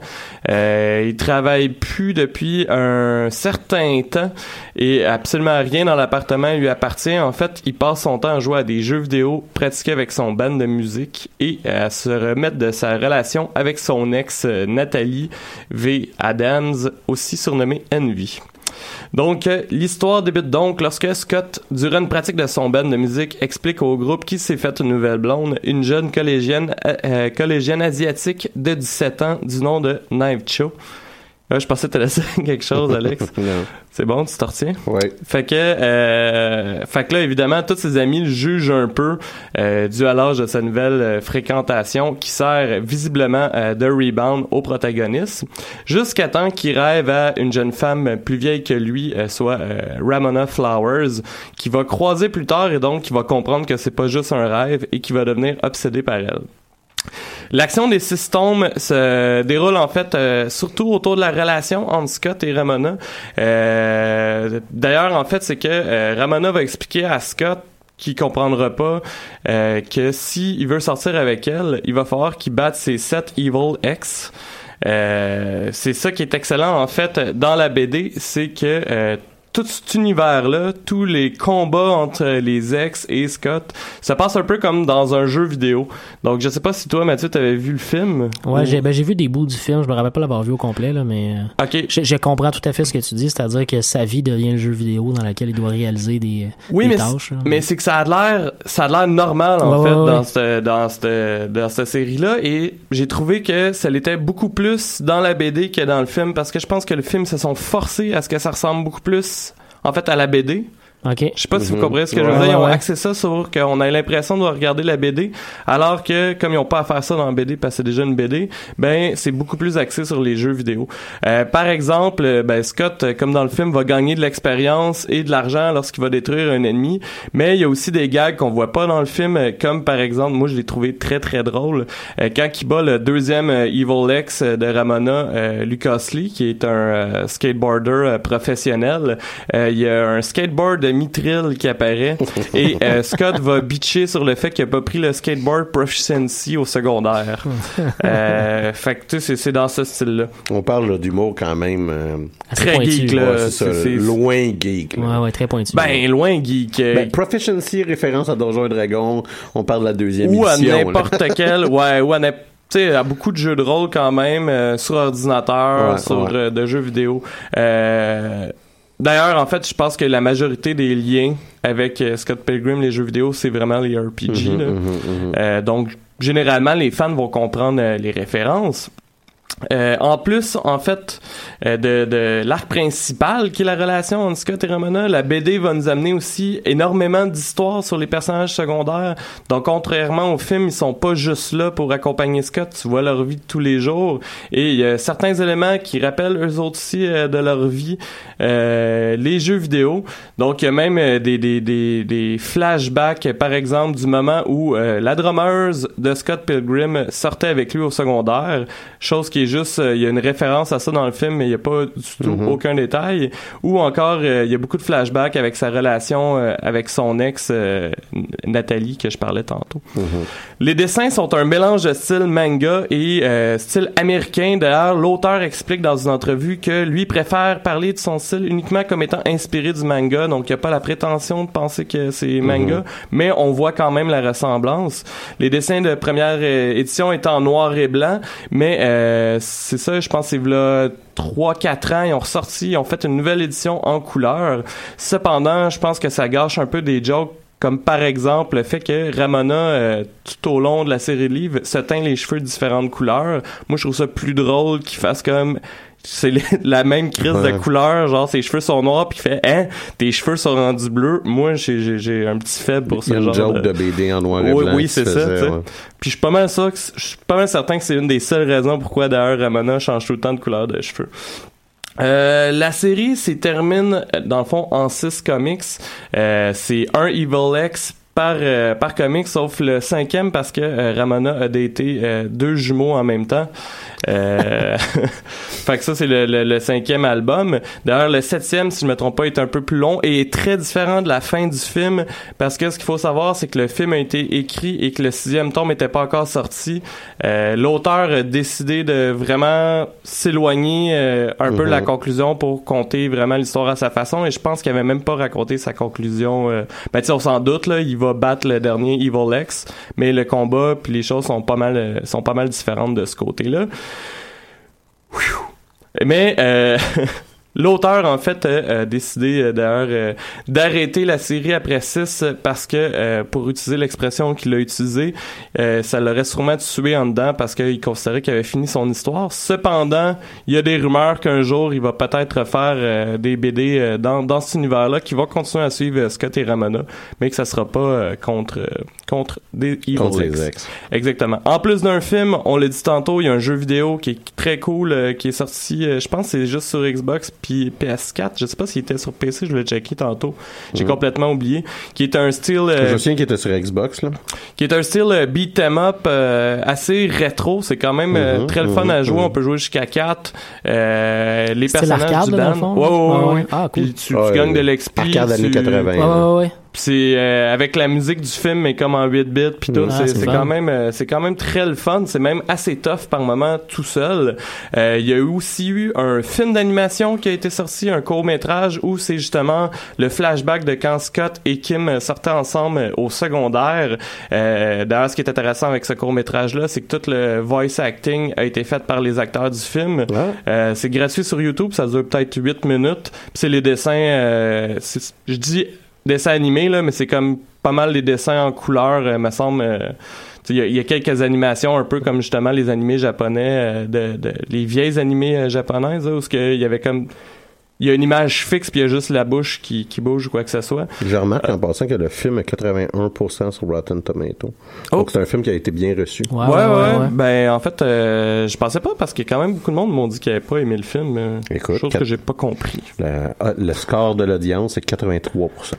Euh, il travaille plus depuis un certain temps et absolument rien dans l'appartement lui appartient. En fait, il passe son temps à jouer à des jeux vidéo, pratiquer avec son band de musique et à se remettre de sa relation avec son ex euh, Nathalie V. Adams, aussi surnommée Envy. Donc, euh, l'histoire débute donc lorsque Scott, durant une pratique de son band de musique, explique au groupe qu'il s'est fait une nouvelle blonde, une jeune collégienne, euh, collégienne asiatique de 17 ans du nom de Knife Cho. Je pensais te laisser quelque chose, Alex. C'est bon, tu t'en retiens? Ouais. Fait que, euh, fait que là, évidemment, tous ses amis le jugent un peu euh, dû à l'âge de sa nouvelle euh, fréquentation qui sert visiblement euh, de rebound au protagoniste, jusqu'à temps qu'il rêve à une jeune femme plus vieille que lui, euh, soit Ramona Flowers, qui va croiser plus tard et donc qui va comprendre que c'est pas juste un rêve et qui va devenir obsédé par elle. L'action des six tomes se déroule en fait euh, surtout autour de la relation entre Scott et Ramona. Euh, D'ailleurs, en fait, c'est que euh, Ramona va expliquer à Scott qui comprendra pas que si il veut sortir avec elle, il va falloir qu'il batte ses sept evil ex. Euh, c'est ça qui est excellent en fait dans la BD, c'est que tout cet univers-là, tous les combats entre les ex et Scott, ça passe un peu comme dans un jeu vidéo. Donc, je sais pas si toi, Mathieu, t'avais vu le film. Ouais, Ou- j'ai ben, vu des bouts du film, je me rappelle pas l'avoir vu au complet, là, mais euh, Ok. je, je comprends tout à fait ce que tu dis, c'est-à-dire que sa vie devient le jeu vidéo dans lequel il doit réaliser des, Oui, des mais, tâches. là. mais c'est que ça a l'air, ça a l'air normal en Ouais, fait ouais, dans ouais. cette dans cette dans cette série-là et j'ai trouvé que ça l'était beaucoup plus dans la BD que dans le film parce que je pense que le film se sont forcés à ce que ça ressemble beaucoup plus en fait à la BD. Ok. Je sais pas si vous Mhm. comprenez ce que je veux dire. Ils ont ouais, axé ça sur qu'on a l'impression de regarder la BD, alors que comme ils ont pas à faire ça dans la BD parce que c'est déjà une BD, ben c'est beaucoup plus axé sur les jeux vidéo. Euh, par exemple, euh, ben Scott, euh, comme dans le film, va gagner de l'expérience et de l'argent lorsqu'il va détruire un ennemi, mais il y a aussi des gags qu'on voit pas dans le film, euh, comme par exemple, moi je l'ai trouvé très très drôle euh, quand il bat le deuxième euh, Evil X euh, de Ramona, euh, Lucas Lee, qui est un euh, skateboarder euh, professionnel. Euh, il y a un skateboard de Mitril qui apparaît et euh, Scott va bitcher sur le fait qu'il a pas pris le skateboard proficiency au secondaire. euh, fait que tu sais, c'est- dans ce style-là. On parle là, d'humour quand même. euh, Très pointu. geek, là. ouais, c'est ça, c'est- c'est- loin geek. là. Ouais, ouais, très pointu. Ben, loin geek. euh, Ben, Proficiency, référence à Donjons et Dragons, on parle de la deuxième ou à édition. là. n'importe quel, ouais, ou à n'importe tu sais, à beaucoup de jeux de rôle quand même, euh, sur ordinateur, Ouais, sur ouais. euh, de jeux vidéo. Euh, D'ailleurs, en fait, je pense que la majorité des liens avec euh, Scott Pilgrim, les jeux vidéo, c'est vraiment les RPG. Mhm, là. mhm, mhm. Euh, donc, généralement, les fans vont comprendre euh, les références. Euh, en plus, en fait, euh, de, de l'arc principal qui est la relation entre Scott et Ramona, la BD va nous amener aussi énormément d'histoires sur les personnages secondaires. Donc, contrairement au film, ils sont pas juste là pour accompagner Scott. Tu vois leur vie de tous les jours. Et il y a certains éléments qui rappellent eux aussi euh, de leur vie les jeux vidéo. Donc, il y a même des, des, flashbacks, par exemple, du moment où la drummeuse de Scott Pilgrim sortait avec lui au secondaire. Chose qui est juste, euh, il y a une référence à ça dans le film, mais il n'y a pas du tout Mhm. aucun détail. Ou encore, euh, il y a beaucoup de flashbacks avec sa relation euh, avec son ex, Nathalie, que je parlais tantôt. Mhm. Les dessins sont un mélange de style manga et euh, style américain. D'ailleurs, l'auteur explique dans une entrevue que lui préfère parler de son style uniquement comme étant inspiré du manga, donc il n'y a pas la prétention de penser que c'est manga, mais on voit quand même la ressemblance. Les dessins de première euh, édition étaient en noir et blanc, mais euh, c'est ça, je pense c'est là 3-4 ans, ils ont ressorti, ils ont fait une nouvelle édition en couleur. Cependant, je pense que ça gâche un peu des jokes comme par exemple le fait que Ramona, euh, tout au long de la série de livres, se teint les cheveux de différentes couleurs. Moi, je trouve ça plus drôle qu'il fasse comme c'est la même crise Ouais. de couleur, genre ses cheveux sont noirs puis il fait hein, tes cheveux sont rendus bleus. Moi j'ai j'ai- un petit faible pour Il y ce a une genre joke de... de BD en noir et Oui, blanc. oui, c'est ça, ouais. Puis je suis pas mal c- je suis pas mal certain que c'est une des seules raisons pourquoi d'ailleurs Ramona change tout le temps de couleur de cheveux. Euh, la série s'y termine euh, dans le fond en six comics. Euh, c'est un Evil X par euh, par comic, sauf le cinquième parce que euh, Ramona a daté euh, deux jumeaux en même temps. Euh, fait que ça c'est le, le, le cinquième album. D'ailleurs le septième, si je me trompe pas, est un peu plus long et est très différent de la fin du film parce que ce qu'il faut savoir, c'est que le film a été écrit et que le sixième tome n'était pas encore sorti. L'auteur a décidé de vraiment s'éloigner un peu de la Mhm. conclusion pour compter vraiment l'histoire à sa façon et je pense qu'il avait même pas raconté sa conclusion. Ben tu on s'en doute là, il va battre le dernier Evil X, mais le combat puis les choses sont pas mal euh, sont pas mal différentes de ce côté-là. Mais euh, l'auteur en fait a, a décidé euh, d'ailleurs euh, d'arrêter la série après 6 parce que euh, pour utiliser l'expression qu'il a utilisée, euh, ça l'aurait sûrement tué en dedans parce qu'il considérait qu'il avait fini son histoire. Cependant, il y a des rumeurs qu'un jour il va peut-être faire euh, des BD euh, dans, dans cet univers-là qui va continuer à suivre euh, Scott et Ramona, mais que ça sera pas euh, contre euh, contre des Evil Contre X. les ex. Exactement. En plus d'un film, on l'a dit tantôt, il y a un jeu vidéo qui est très cool, euh, qui est sorti, euh, je pense c'est juste sur Xbox puis PS4. Je sais pas s'il était sur PC, je l'ai checké tantôt. J'ai Mhm. complètement oublié. Qui est un style, euh, Je me souviens qu'il était sur Xbox, là. qui est un style euh, beat 'em up euh, assez rétro. C'est quand même euh, Mhm, très le fun mhm, à jouer. mhm. On peut jouer jusqu'à 4 Euh, les personnages arcade, du là, dans band. le fond? Ouais, ouais, ouais, Ah, ouais. Ah, cool. Puis tu, tu Ouais, gagnes de l'XP. Arcade années tu- 80. Ouais, ouais, ouais. C'est euh, avec la musique du film mais comme en 8 bits puis tout Ah, c'est fun. quand même euh, c'est quand même très le fun c'est même assez tough par moment tout seul Euh, il y a aussi eu un film d'animation qui a été sorti un court métrage où c'est justement le flashback de quand Scott et Kim sortaient ensemble au secondaire euh, d'ailleurs ce qui est intéressant avec ce court métrage là c'est que tout le voice acting a été fait par les acteurs du film Ouais. euh, c'est gratuit sur YouTube, ça dure peut-être 8 minutes. C'est les dessins, euh, je dis dessins animés, là, mais c'est comme pas mal les dessins en couleur, euh, me semble. euh, il y, a- y a quelques animations un peu comme justement les animés japonais, euh, de, de- les vieilles animés euh, japonaises, là, où ce que il y avait comme il y a une image fixe puis il y a juste la bouche qui, qui bouge ou quoi que ce soit. Je remarque en passant que le film est 81% sur Rotten Tomato. Oh. Donc c'est un film qui a été bien reçu. Ouais, ouais, ouais. Ben en fait, euh, je pensais pas parce que quand même beaucoup de monde m'ont dit qu'ils avaient pas aimé le film. euh, Écoute, chose quatre- que j'ai pas compris. Le, ah, le score de l'audience est 83%.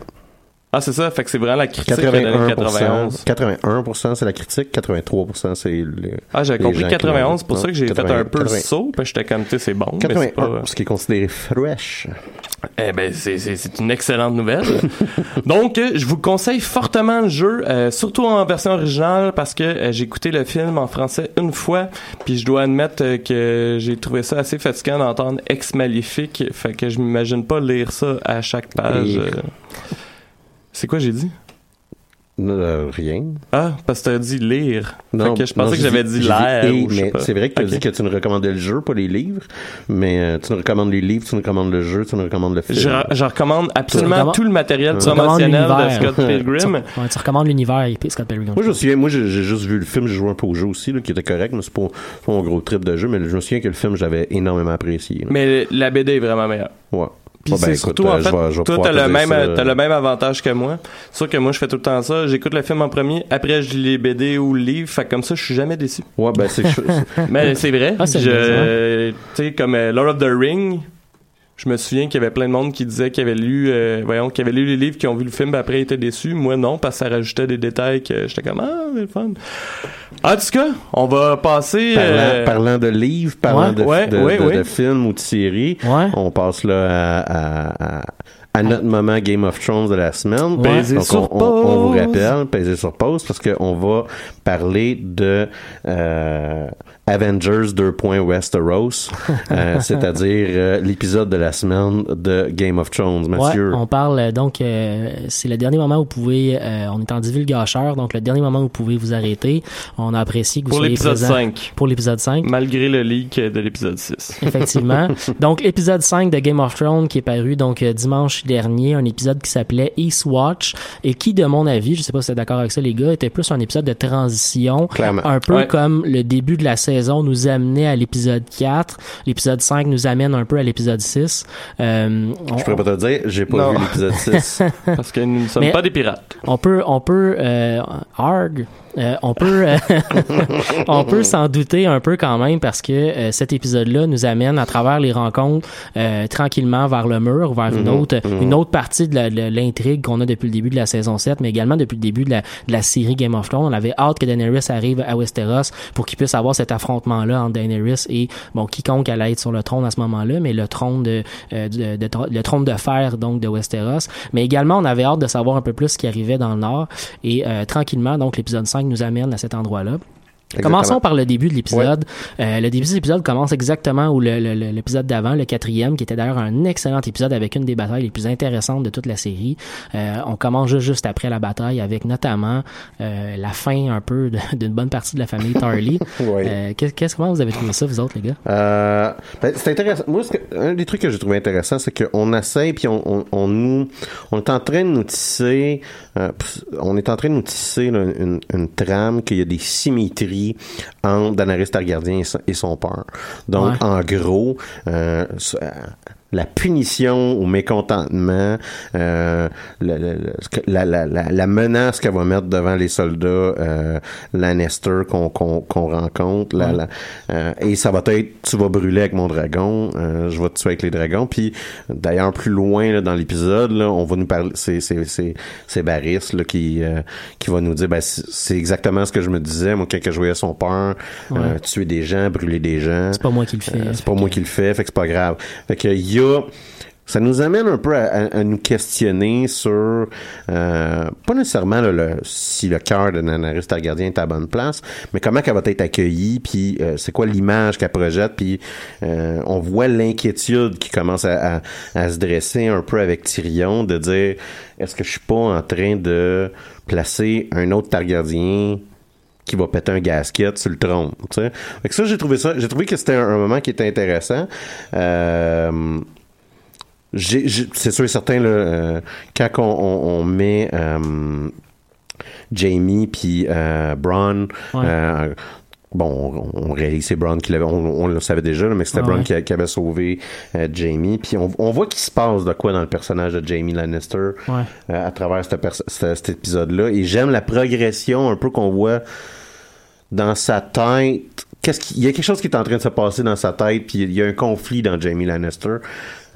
Ah c'est ça, fait que c'est vraiment la critique qui a donné 91. 81%, 81% c'est la critique, 83% c'est le... Ah, j'avais les compris gens qui 91, l'ont- pour ça que j'ai fait 80, un peu le 80. saut, puis j'étais comme, tu sais, c'est bon, mais c'est 81, pas... ce qui est considéré fresh. Eh ben, c'est, une excellente nouvelle. Donc, euh, je vous conseille fortement le jeu, euh, surtout en version originale, parce que euh, j'ai écouté le film en français une fois, puis je dois admettre euh, que j'ai trouvé ça assez fatigant d'entendre Ex Maléfique, fait que je m'imagine pas lire ça à chaque page. C'est quoi j'ai dit? Euh, rien. Ah, parce que t'as dit lire. Non, fait que je non, pensais que j'avais dit l'air. mais c'est vrai que tu as dit que tu nous recommandais le jeu, pas les livres. Mais euh, tu nous recommandes les livres, tu nous recommandes le jeu, tu nous recommandes le film. Je, je recommande absolument tout le matériel Tu recommandes promotionnel de. Scott Pilgrim. Ouais, tu recommandes l'univers et Scott Pilgrim. Moi, je me souviens, moi, j'ai juste vu le film, j'ai joué un peu au jeu aussi, là, qui était correct, mais c'est pas, pas mon gros trip de jeu, mais je me souviens que le film, j'avais énormément apprécié. là. Mais la BD est vraiment meilleure. Ouais. Puis Ouais, ben, c'est surtout, euh, en je fait, vais- je vais toi, t'as le, même, ça. t'as le même avantage que moi. C'est sûr que moi, je fais tout le temps ça. J'écoute le film en premier, après, je lis les BD ou le livre. Fait que comme ça, je suis jamais déçu. Ouais, ben, c'est que je- Mais c'est vrai. Ah, je, tu sais, comme euh, Lord of the Ring, je me souviens qu'il y avait plein de monde qui disait qu'ils avaient lu, euh, voyons, qu'ils avaient lu les livres, qui ont vu le film, après ils étaient déçus. Moi, non, parce que ça rajoutait des détails que j'étais comme, ah, c'est le fun. En tout cas, on va passer, Parlant, euh, parlant de livres, parlant Ouais, de, ouais, de, ouais, de- ouais. de films ou de séries, Ouais. on passe là à, à- à- à notre moment Game of Thrones de la semaine. Ouais. Donc, sur on, on- on vous rappelle, peser sur pause, parce qu'on va parler de euh, Avengers 2. Westeros, euh, c'est-à-dire euh, l'épisode de la semaine de Game of Thrones. Mathieu, Ouais, on parle euh, donc euh, c'est le dernier moment où vous pouvez euh, on est en divulgacheur donc le dernier moment où vous pouvez vous arrêter. On a apprécié que vous pour soyez l'épisode présent 5. pour l'épisode 5. Malgré le leak de l'épisode 6. Effectivement. donc l'épisode 5 de Game of Thrones qui est paru donc dimanche dernier, un épisode qui s'appelait Eastwatch et qui de mon avis, je sais pas si vous êtes d'accord avec ça les gars, était plus un épisode de transition Clairement. un peu Ouais. comme le début de la saison nous amenait à l'épisode 4, l'épisode 5 nous amène un peu à l'épisode 6. Euh, on, Je pourrais pas te dire, j'ai pas Non. vu l'épisode 6. Parce que nous ne sommes Mais- pas des pirates. on peut, on peut, euh, arg, euh, on peut, euh, on peut s'en douter un peu quand même parce que euh, cet épisode-là nous amène à travers les rencontres euh, tranquillement vers le mur, vers une Mhm, autre, mhm. une autre partie de l'intrigue qu'on a depuis le début de la saison 7, mais également depuis le début de la, de la série Game of Thrones. On avait hâte que Daenerys arrive à Westeros pour qu'il puisse avoir cet affrontement-là entre Daenerys et bon quiconque allait être sur le trône à ce moment-là, mais le trône de, euh, de- de- le trône de fer donc de Westeros. Mais également, on avait hâte de savoir un peu plus ce qui arrivait dans le Nord et euh, tranquillement, donc l'épisode 5 nous amène à cet endroit-là. Commençons par le début de l'épisode. Le début de l'épisode commence exactement où l'épisode d'avant, le quatrième, qui était d'ailleurs un excellent épisode avec une des batailles les plus intéressantes de toute la série. On commence juste, après la bataille avec notamment la fin un peu d'une bonne partie de la famille Tarly. Qu'est-ce comment vous avez trouvé ça vous autres les gars c'est intéressant. Moi, que- un des trucs que j'ai trouvé intéressant, c'est qu'on essaie, puis on, on nous, on est en train de nous tisser, euh, on est en train de nous tisser là, une, une trame qu'il y a des symétries entre Daenerys Targaryen et son, père. Donc, Ouais. en gros, euh, la punition au mécontentement, euh, la, la, la, la menace qu'elle va mettre devant les soldats euh, Lannister qu'on qu'on qu'on rencontre, Ouais. euh, et ça va être tu vas brûler avec mon dragon, euh, je vais te tuer avec les dragons. Puis d'ailleurs plus loin là, dans l'épisode, là, on va nous parler, c'est c'est c'est c'est Barris là, qui euh, qui va nous dire ben c'est exactement ce que je me disais moi quand je voyais son père euh, tuer des gens, brûler des gens. C'est pas moi qui le fais. C'est pas moi qui le fais, fait que c'est pas grave. Fait que ça nous amène un peu à, nous questionner sur euh, pas nécessairement si le cœur de Daenerys Targaryen est à la bonne place, mais comment qu'elle va être accueillie, puis euh, c'est quoi l'image qu'elle projette, puis euh, on voit l'inquiétude qui commence à, se dresser un peu avec Tyrion, de dire est-ce que je suis pas en train de placer un autre Targaryen qui va péter un gasket sur le trône. Fait que ça, j'ai trouvé ça, j'ai trouvé que c'était un, un moment qui était intéressant. Euh, c'est sûr et certain, là, euh, quand on, on- on met euh, Jamie puis Braun, Ouais. Bon, on, on réalise c'est Braun qui l'avait, on, on le savait déjà, là, mais c'était Ah ouais. qui, avait sauvé euh, Jamie. Puis on, on voit qu'il se passe de quoi dans le personnage de Jamie Lannister Ouais. euh, à travers cette cet épisode-là. Et j'aime la progression un peu qu'on voit dans sa tête. Qu'est-ce qu'il il y a quelque chose qui est en train de se passer dans sa tête, puis il y a un conflit dans Jamie Lannister.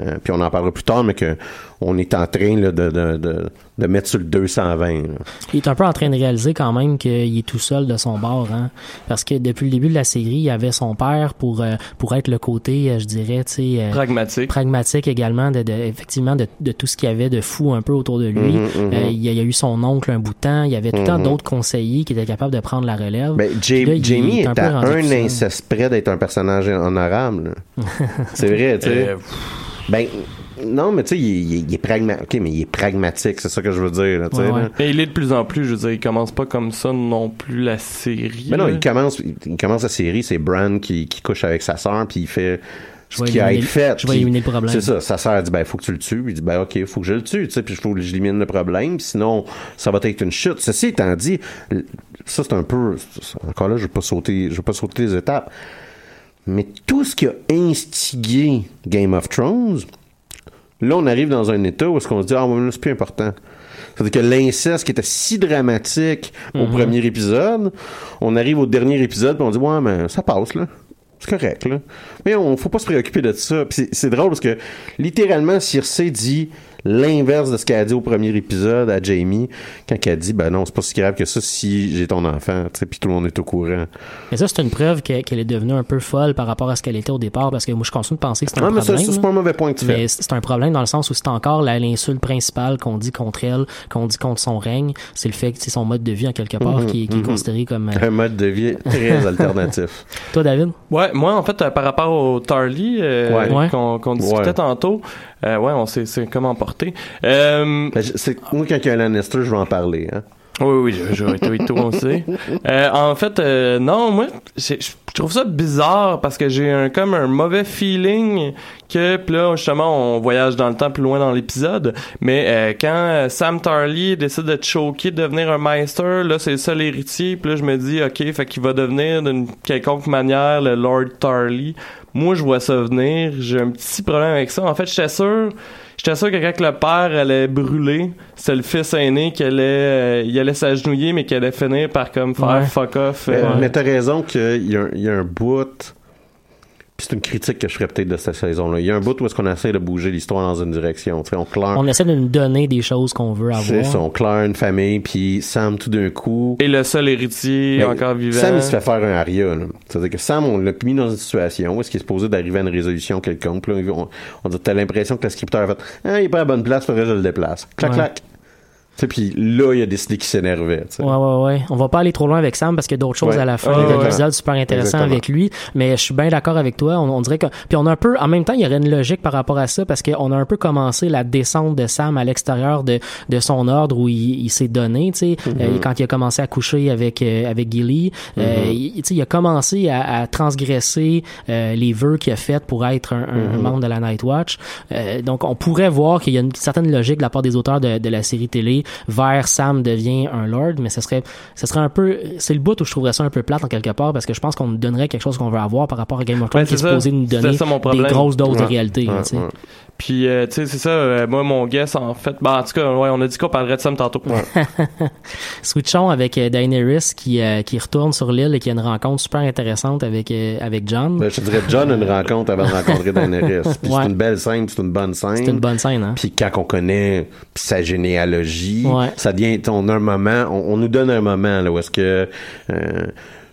Euh, puis on en parlera plus tard, mais que on est en train là, de, de, de, de mettre sur le 220. là. Il est un peu en train de réaliser quand même qu'il est tout seul de son bord, hein. Parce que depuis le début de la série, il y avait son père pour euh, pour être le côté, euh, je dirais, tu sais, euh, Pragmatique. pragmatique également, de, de- effectivement de, de tout ce qu'il y avait de fou un peu autour de lui. Mhm, mhm. Euh, il, y a, il y a eu son oncle un bout de temps. Il y avait tout le temps Mhm. d'autres conseillers qui étaient capables de prendre la relève. Ben, là, Jamie est est, un peu à un inceste près d'être un personnage honorable. c'est vrai, tu sais. Ben, non, mais tu sais, il, il- il est pragmatique. Ok, mais il est pragmatique, c'est ça que je veux dire. Là, tu sais, Ouais, ouais. là. Mais il est de plus en plus, je veux dire, il commence pas comme ça non plus la série. Mais non, là. il commence, il commence la série, c'est Bran qui, qui couche avec sa sœur, puis il fait ce qui a été éliminer- fait. je vais puis éliminer le problème. C'est ça, sa sœur dit, ben, faut que tu le tues. Il dit, ben, ok, faut que je le tue, tu sais, puis il faut que j'élimine le problème, sinon, ça va être une chute. Ceci étant dit, ça, c'est un peu, encore là, je vais pas sauter, je vais pas sauter les étapes. Mais tout ce qui a instigé Game of Thrones, là, on arrive dans un état où est-ce qu'on se dit, ah, là, c'est plus important. C'est-à-dire que l'inceste qui était si dramatique au premier épisode, on arrive au dernier épisode puis on dit ouais mais ça passe là. C'est correct là. Mais on faut pas se préoccuper de ça. Puis c'est- c'est drôle parce que littéralement Circe dit l'inverse de ce qu'elle a dit au premier épisode à Jamie quand elle dit ben non, c'est pas si grave que ça si j'ai ton enfant, tu sais puis tout le monde est au courant. Mais ça, c'est une preuve que- qu'elle est devenue un peu folle par rapport à ce qu'elle était au départ, parce que moi, je continue de penser que c'est un Ah mais ça problème. ça, c'est pas un mauvais point que tu fais. Mais c'est c'est un problème dans le sens où c'est encore l'insulte principale qu'on dit contre elle, qu'on dit contre son règne. C'est le fait que c'est son mode de vie, en quelque part, Mhm, qui, est- mhm. considéré comme... euh, Un mode de vie très alternatif. Toi, David? Ouais, moi, en fait, euh, par rapport au Tarly euh, Ouais. Qu'on qu'on discutait Ouais. tantôt, euh, ouais, on sait c'est comment porter. Euh, Ben, je- c'est- moi quand il y a un Lannister, je vais en parler hein. oui, oui, je- j'aurais tout on sait. Euh, en fait, euh, non, moi, je je trouve ça bizarre parce que j'ai un comme un mauvais feeling que puis là justement on voyage dans le temps plus loin dans l'épisode mais euh, quand euh, Sam Tarly décide de choquer de devenir un Meister là c'est le seul héritier puis là je me dis ok fait qu'il va devenir d'une quelconque manière le Lord Tarly moi je vois ça venir j'ai un petit problème avec ça en fait j'étais sûr J'étais sûr que quand le père allait brûler, c'est le fils aîné qui allait, euh, il allait s'agenouiller, mais qui allait finir par comme faire Ouais. fuck off. Mais, euh, mais t'as raison qu'il y, y a un bout. Puis c'est une critique que je ferais peut-être de cette saison-là. Il y a un bout où est-ce qu'on essaie de bouger l'histoire dans une direction. Tu sais, on claire. On essaie de nous donner des choses qu'on veut C'est avoir. ça, on claire une famille, puis Sam, tout d'un coup. Et le seul héritier Ben, encore vivant. Sam, il se fait faire un aria. là. C'est-à-dire que Sam, on l'a mis dans une situation où est-ce qu'il est supposé d'arriver à une résolution quelconque. Puis là, on, on dit, t'as l'impression que le scripteur a fait Ah, il est pas à la bonne place, faudrait que je le déplace. Clac, Ouais. clac. Sais, puis là, il a décidé qu'il s'énervait. Ouais, ouais, ouais. On va pas aller trop loin avec Sam parce qu'il y a d'autres choses Ouais. à la fin Ouais, de ouais. l'épisode super intéressant Exactement. avec lui. Mais je suis bien d'accord avec toi. On, on dirait que, puis on a un peu, en même temps, il y aurait une logique par rapport à ça parce qu'on a un peu commencé la descente de Sam à l'extérieur de, de son ordre où il, il s'est donné, tu sais, Mm-hmm. euh, quand il a commencé à coucher avec, euh, avec Gilly. Euh, Mm-hmm. il, a commencé à, à transgresser les vœux qu'il a fait pour être un, un Mm-hmm. membre de la Night Watch. Donc, on pourrait voir qu'il y a une certaine logique de la part des auteurs de, de la série télé vers Sam devient un Lord, mais ce serait, ce serait un peu, c'est le bout où je trouverais ça un peu plate en quelque part parce que je pense qu'on nous donnerait quelque chose qu'on veut avoir par rapport à Game of Thrones Ouais, qui est c'est ça. supposé nous donner ça mon des grosses doses de réalité. Ouais. Puis, euh, tu sais, c'est ça, euh, moi, mon guess, en fait, ben, en tout cas, ouais, on a dit qu'on parlerait de Sam tantôt. Switchons avec euh, Daenerys qui, euh, qui retourne sur l'île et qui a une rencontre super intéressante avec, euh, avec John. Ben, je te dirais, John a une rencontre avant de rencontrer Daenerys. Puis Ouais. c'est une belle scène, c'est une bonne scène. C'est une bonne scène, hein? Puis quand on connaît sa généalogie, Ouais. ça devient, on a un moment, on, on nous donne un moment là où est-ce que euh,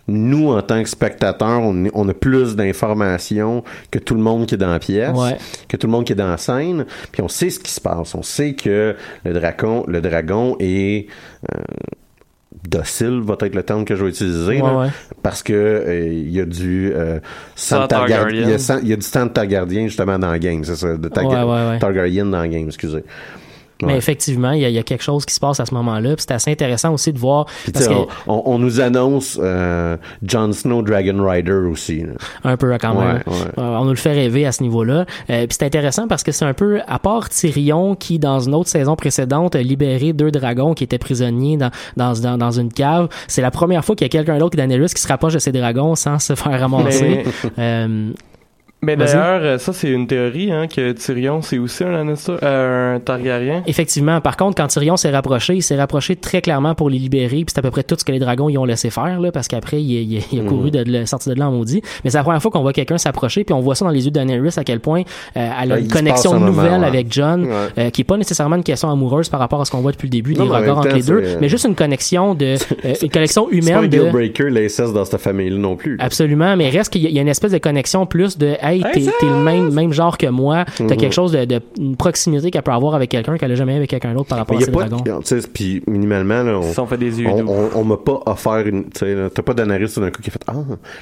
nous, en tant que spectateurs, on, on a plus d'informations que tout le monde qui est dans la pièce, Ouais. que tout le monde qui est dans la scène. Puis on sait ce qui se passe. On sait que le dragon, le dragon est euh, docile, va être le terme que je vais utiliser, Ouais, là, ouais. parce que euh, il y a du euh, Targaryen. Targaryen. Il y a y du de Targaryen justement dans le game, c'est ça, de Targa- Ouais, ouais, ouais. Targaryen dans le game, excusez. Mais Ouais. effectivement, il y, y a quelque chose qui se passe à ce moment-là. C'est assez intéressant aussi de voir. Parce que, on, on- on nous annonce euh, Jon Snow Dragon Rider aussi. là. un peu quand même. Ouais, ouais. Euh, on nous le fait rêver à ce niveau-là. Euh, puis c'est intéressant parce que c'est un peu, à part Tyrion qui, dans une autre saison précédente, a libéré deux dragons qui étaient prisonniers dans, dans, dans, dans une cave, c'est la première fois qu'il y a quelqu'un d'autre que Daenerys qui se rapproche de ces dragons sans se faire ramasser. Euh, Mais d'ailleurs, euh, ça, c'est une théorie, hein, que Tyrion, c'est aussi un Lannister, euh, un Targaryen. Effectivement. Par contre, quand Tyrion s'est rapproché, il s'est rapproché très clairement pour les libérer. Puis c'est à peu près tout ce que les dragons y ont laissé faire, là, parce qu'après, il, il- il a couru de, de sortir de là en maudit. Mais c'est la première fois qu'on voit quelqu'un s'approcher, puis on voit ça dans les yeux de Daenerys à quel point euh, elle a une connexion un moment, nouvelle ouais. avec John, Ouais. euh, qui est pas nécessairement une question amoureuse par rapport à ce qu'on voit depuis le début, Non, des regards entre les deux, c'est- mais juste une connexion de, euh, une connexion C'est pas un humaine deal de. breaker, l'inceste dans cette famille-là non plus. là. Absolument, mais reste qu'il y a- il y a une espèce de connexion plus de hey, t'es t'es le même, même genre que moi, t'as Mhm. quelque chose de, de une proximité qu'elle peut avoir avec quelqu'un qu'elle a jamais eu avec quelqu'un d'autre par rapport Mais à ses dragons. de- tu sais, puis minimalement, là, on, fait des yeux on, on m'a pas offert une, tu sais, là, t'as pas tout d'un coup qui a fait, ah,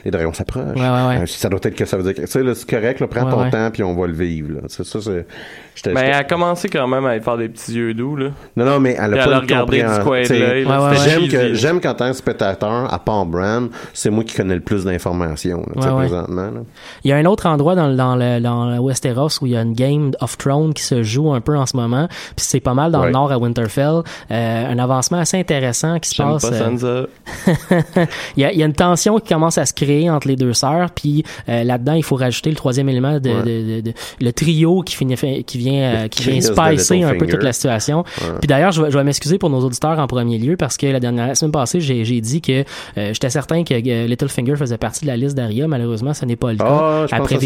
les dragons s'approchent. Ouais, ouais, ouais. Euh, ça doit être que ça veut dire que, tu sais, c'est correct, là, prends Ouais, ton ouais. temps puis on va le vivre, là. Ça, c'est, j'étais- Ben, elle a commencé quand même à faire des petits yeux doux, là. non, non, mais elle a pas regardé du coin de l'œil, J'aime que j'aime qu'en tant que spectateur, à part Bran, c'est moi qui connais le plus d'informations là, tu sais, Ouais, ouais. présentement. là. Il y a un autre endroit dans, le- dans, le, dans le Westeros où il y a une Game of Thrones qui se joue un peu en ce moment. Puis c'est pas mal dans le nord à Winterfell. Euh, un avancement assez intéressant qui se passe. pas euh, Sansa. il, y a, il y a une tension qui commence à se créer entre les deux sœurs. Puis euh, là-dedans, il faut rajouter le troisième élément de, Ouais. de- de- de- le trio qui finit qui vient qui vient spicer un peu toute la situation. Puis d'ailleurs, je vais, je vais m'excuser pour nos auditeurs en premier lieu parce que la dernière la semaine passée, j'ai j'ai dit que euh, j'étais certain que Littlefinger faisait partie de la liste d'Aria. Malheureusement, ce n'est pas le cas Ah, pense après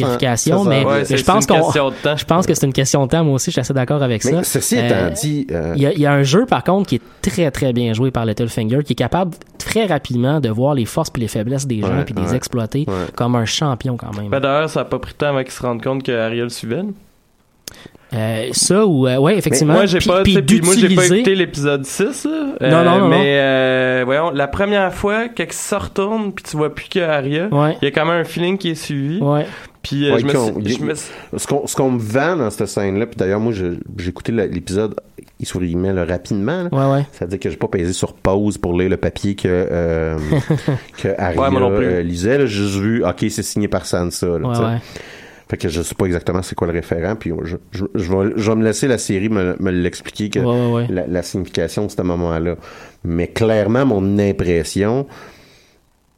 mais Ouais, mais je pense qu'on je pense que c'est une question de temps. Moi aussi, je suis assez d'accord avec Mais ça. ceci Euh, étant dit, euh, il y, a, il y a un jeu, par contre, qui est très, très bien joué par Littlefinger, qui est capable très rapidement de voir les forces et les faiblesses des gens Ouais, puis de les ouais, exploiter ouais. comme un champion quand même. Ben, d'ailleurs, ça a pas pris de temps avant qu'ils se rendent compte que Ariel suivait. Euh, ça ou euh, ouais, effectivement. moi, j'ai puis- pas, puis puis moi, j'ai pas écouté l'épisode 6, là. Euh, Non, non, non, Mais, euh, voyons, la première fois, quand ils se retournent, puis tu vois plus que Arya, Ouais. il y a quand même un feeling qui est suivi. Ouais. Puis, euh, Ouais, je me suis- je me suis- ce qu'on ce qu'on me vend dans cette scène-là, puis d'ailleurs, moi, j'ai écouté l'épisode guillemets, là, rapidement. là. Ouais, ouais. C'est-à-dire que j'ai pas pesé sur pause pour lire le papier que, euh, que Aria euh, lisait. J'ai juste vu, OK, c'est signé par Sansa. Là. Fait que je sais pas exactement c'est quoi le référent, puis je, je, je vais, je vais me laisser la série me, me l'expliquer, que Ouais, ouais, ouais. La, la signification de ce moment-là. Mais clairement, mon impression,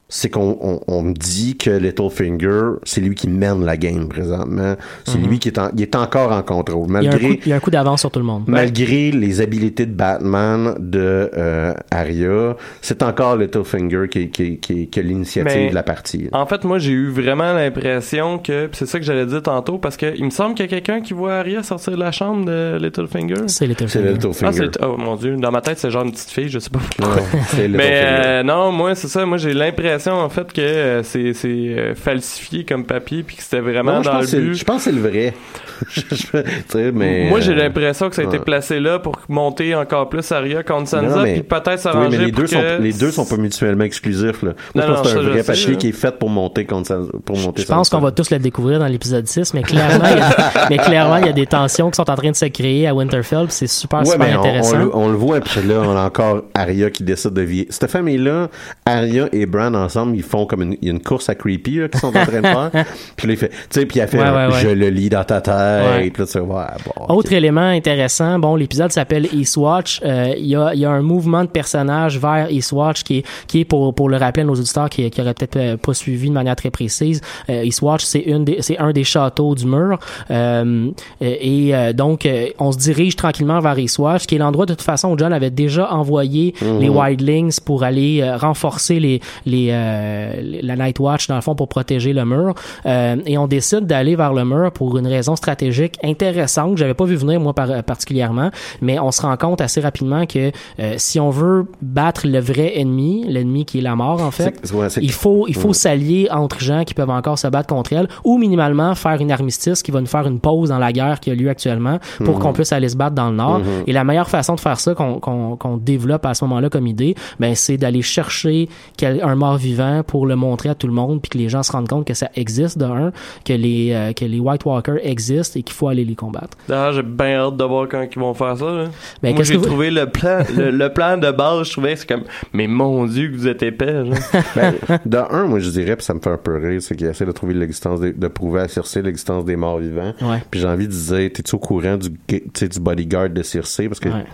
c'est qu'on on, on me dit que Littlefinger, c'est lui qui mène la game présentement. C'est lui qui est, en- il est encore en contrôle. Mhm. Il y a un Malgré, coup, il y a un coup d'avance sur tout le monde. malgré les habiletés de Batman de euh, Arya, c'est encore Littlefinger qui, qui, qui, qui a l'initiative de la partie. En fait, moi, j'ai eu vraiment l'impression que, pis c'est ça que j'allais dire tantôt, parce que il me semble qu'il y a quelqu'un qui voit Arya sortir de la chambre de Littlefinger. C'est C'est Littlefinger. Ah, Littlefinger. c'est, oh mon dieu, dans ma tête, c'est genre une petite fille, je sais pas Non, pourquoi. c'est Mais Littlefinger. euh, non, moi c'est ça. Moi j'ai l'impression en fait que euh, c'est c'est euh, falsifié comme papier puis que c'était vraiment Non, je, dans pense le que c'est- but. je pense que c'est le vrai. Je- mais, moi j'ai euh, l'impression que ça a été placé là pour monter encore plus Aria contre Non, Sansa non, puis peut-être Oui, s'arranger mais les pour deux, sont, que- les deux sont pas mutuellement exclusifs. Là. Moi, Non, je pense que c'est non, un ça, je vrai sais, papier qui est fait pour monter contre Sansa- pour monter Je pense qu'on va tous le découvrir dans l'épisode 6, mais clairement, il y a, mais clairement, il y a des tensions qui sont en train de se créer à Winterfell, puis c'est super, Ouais, super mais on, on intéressant. le, on le voit, puis là, on a encore Arya qui décide de vivre. Cette famille-là, Arya et Bran ensemble, ils font comme une, il y a une course à creepy là, qu'ils sont en train de faire. puis là, il fait, tu sais, puis fait, Ouais, un, ouais, ouais. je le lis dans ta tête. Là, tu vois, bon, ok. Autre élément intéressant, bon, l'épisode s'appelle Eastwatch. Euh, Il y, a, il y a un mouvement de personnages vers Eastwatch qui est, qui est pour, pour le rappeler à nos auditeurs qui, qui auraient peut-être euh, pas suivi de manière très précise. Euh, Eastwatch, c'est une des, c'est un des châteaux du mur. Euh, et euh, donc, euh, on se dirige tranquillement vers Eastwatch, qui est l'endroit de toute façon où John avait déjà envoyé les Wildlings pour aller euh, renforcer les, les, euh, la Night Watch, dans le fond, pour protéger le mur. Euh, et on décide d'aller vers le mur pour une raison stratégique intéressante que j'avais pas vu venir moi par- particulièrement, mais on se rend compte assez rapidement que euh, si on veut battre le vrai ennemi, l'ennemi qui est la mort en fait, ouais, il faut il faut s'allier entre gens qui peuvent encore se battre contre elle ou minimalement faire une armistice qui va nous faire une pause dans la guerre qui a lieu actuellement pour Mm. qu'on puisse aller se battre dans le nord. Mm-hmm. Et la meilleure façon de faire ça qu'on qu'on qu'on développe à ce moment-là comme idée, ben c'est d'aller chercher quel- un mort vivant pour le montrer à tout le monde puis que les gens se rendent compte que ça existe de un, que les euh, que les White Walkers existent et qu'il faut aller les combattre. D'ailleurs, j'ai bien hâte de voir quand ils vont faire ça. Là. Ben, Moi, qu'est-ce j'ai que vous- trouvé le plan, le, le plan de base, je trouvais que c'est comme, mais mon dieu, que vous êtes épais. genre. Ben, de un, moi, je dirais, puis ça me fait un peu rire, c'est qu'il essaie de trouver l'existence, des- de prouver à Circe l'existence des morts vivants. Ouais. Puis j'ai envie de dire, t'es-tu au courant du, du bodyguard de Circe? Parce que Ouais.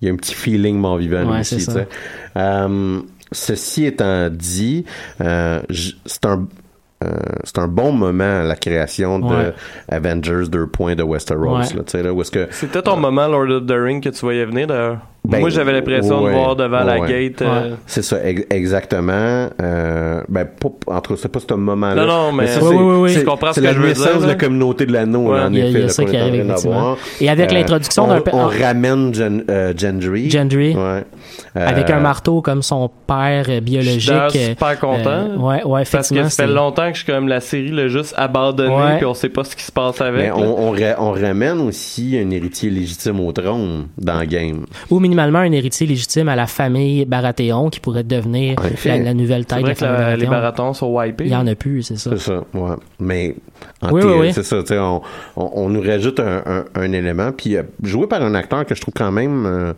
il y a un petit feeling mort vivant lui Ouais, aussi, c'est tu ça. sais. Euh, ceci étant dit, euh, c'est un euh, c'est un bon moment la création de Ouais. Avengers 2 points de Westeros Ouais. là, tu sais là où est-ce que C'était ton moment Lord of the Ring que tu voyais venir d'ailleurs. Ben, Moi, j'avais l'impression ouais, de voir devant la ouais. gate. euh, C'est ça, ex- exactement. Euh, ben, entre c'est pas ce moment-là. Non, non, mais- ça, Oui, c'est- oui, oui, Je comprends ce que la je veux dire, de la là. communauté de l'anneau, Ouais. là, en Il y a- il y a effet. ça qui arrive, effectivement. Et avec l'introduction on, d'un On on- ramène Gen, euh, Gendry. Gendry. Ouais. avec Euh, un marteau comme son père euh, biologique. Je suis d'ailleurs euh, super content. euh, ouais, ouais, Parce que effectivement. ça fait c'est- longtemps que je suis comme la série l'a juste abandonné Ouais. puis on sait pas ce qui se passe avec. Mais on, on, ra- on ramène aussi un héritier légitime au trône dans le game. Ou minimalement un héritier légitime à la famille Baratheon qui pourrait devenir la, la nouvelle C'est tête de vrai la que famille la- les Baratheon. baratons sont wipés. Il y en a plus, c'est ça. C'est ça, ouais. Mais en Oui, théorie, oui, oui. c'est ça, on, on, on nous rajoute un, un, un élément, puis euh, joué par un acteur que je trouve quand même euh,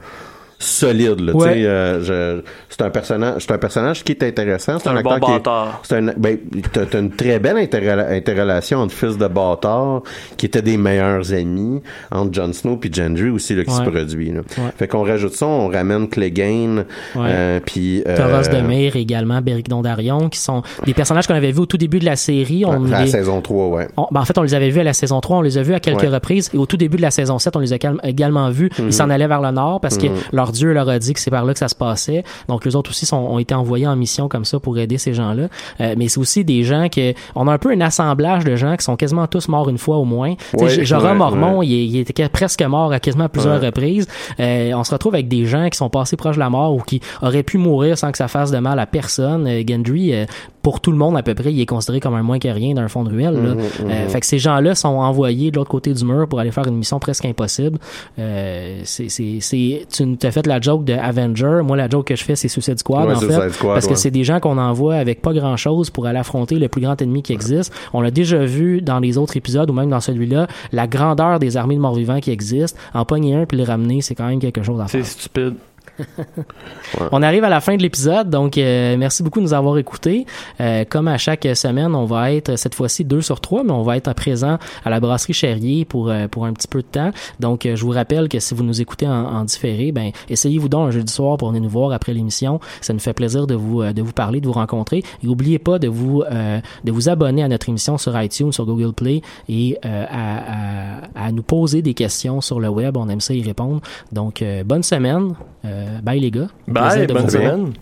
solide, là, tu Ouais. sais, euh, je- c'est un personnage, c'est un personnage qui est intéressant, c'est C'est un, un bon acteur qui est, bâtard. c'est un, ben, t'as, t'as une très belle interrela- interrelation entre fils de bâtard, qui étaient des meilleurs amis, entre Jon Snow puis Gendry aussi, là, qui se produit, là. Ouais. Fait qu'on rajoute ça, on ramène Clegane, euh, puis... euh, Taurus de Myr également, Beric Dondarion, qui sont des personnages qu'on avait vus au tout début de la série. On à la les- saison 3, ouais. on- ben, en fait, on les avait vus à la saison 3, on les a vus à quelques Ouais. reprises. Et au tout début de la saison 7, on les a également vus. Ils s'en allaient vers le nord parce que leur dieu leur a dit que c'est par là que ça se passait. Donc, les autres aussi sont, ont été envoyés en mission comme ça pour aider ces gens-là. Euh, mais c'est aussi des gens que, on a un peu un assemblage de gens qui sont quasiment tous morts une fois au moins. Ouais, Jorah ouais, il, il était presque mort à quasiment plusieurs reprises. Euh, on se retrouve avec des gens qui sont passés proches de la mort ou qui auraient pu mourir sans que ça fasse de mal à personne. Euh, Gendry, euh, pour tout le monde à peu près, il est considéré comme un moins que rien d'un fond de ruelle. Là. Mhm, Euh, mhm. fait que ces gens-là sont envoyés de l'autre côté du mur pour aller faire une mission presque impossible. Euh, c'est, c'est, c'est, tu t'as fait la joke de Avenger. Moi, la joke que je fais, c'est Suicide Squad, Ouais, en Suicide fait. Squad, parce que c'est des gens qu'on envoie avec pas grand-chose pour aller affronter le plus grand ennemi qui existe. On l'a déjà vu dans les autres épisodes ou même dans celui-là. La grandeur des armées de morts-vivants qui existent. En pogner un puis le ramener, c'est quand même quelque chose à faire. C'est stupide. On arrive à la fin de l'épisode, donc euh, merci beaucoup de nous avoir écoutés. Euh, comme à chaque semaine, on va être cette fois-ci deux sur trois, mais on va être présent à la brasserie Cherrier pour euh, pour un petit peu de temps. Donc, je vous rappelle que si vous nous écoutez en, différé, ben essayez-vous donc un jeudi soir pour venir nous voir après l'émission. Ça nous fait plaisir de vous de vous parler, de vous rencontrer. Et n'oubliez pas de vous de vous abonner à notre émission sur iTunes, sur Google Play et à, à, à nous poser des questions sur le web. On aime ça y répondre. Donc, bonne semaine. Euh, bye les gars. Bye, bonne semaine.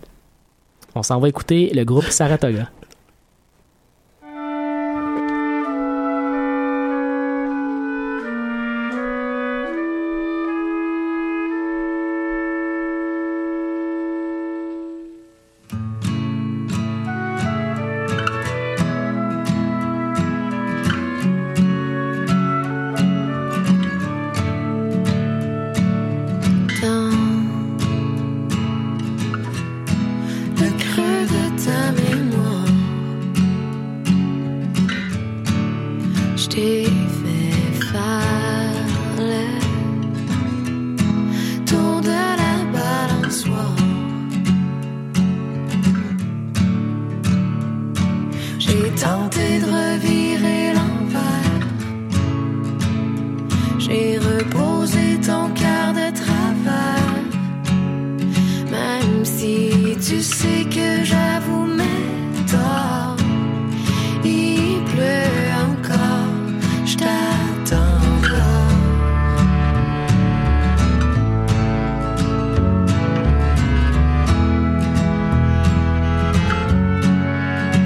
On s'en va écouter le groupe Saratoga.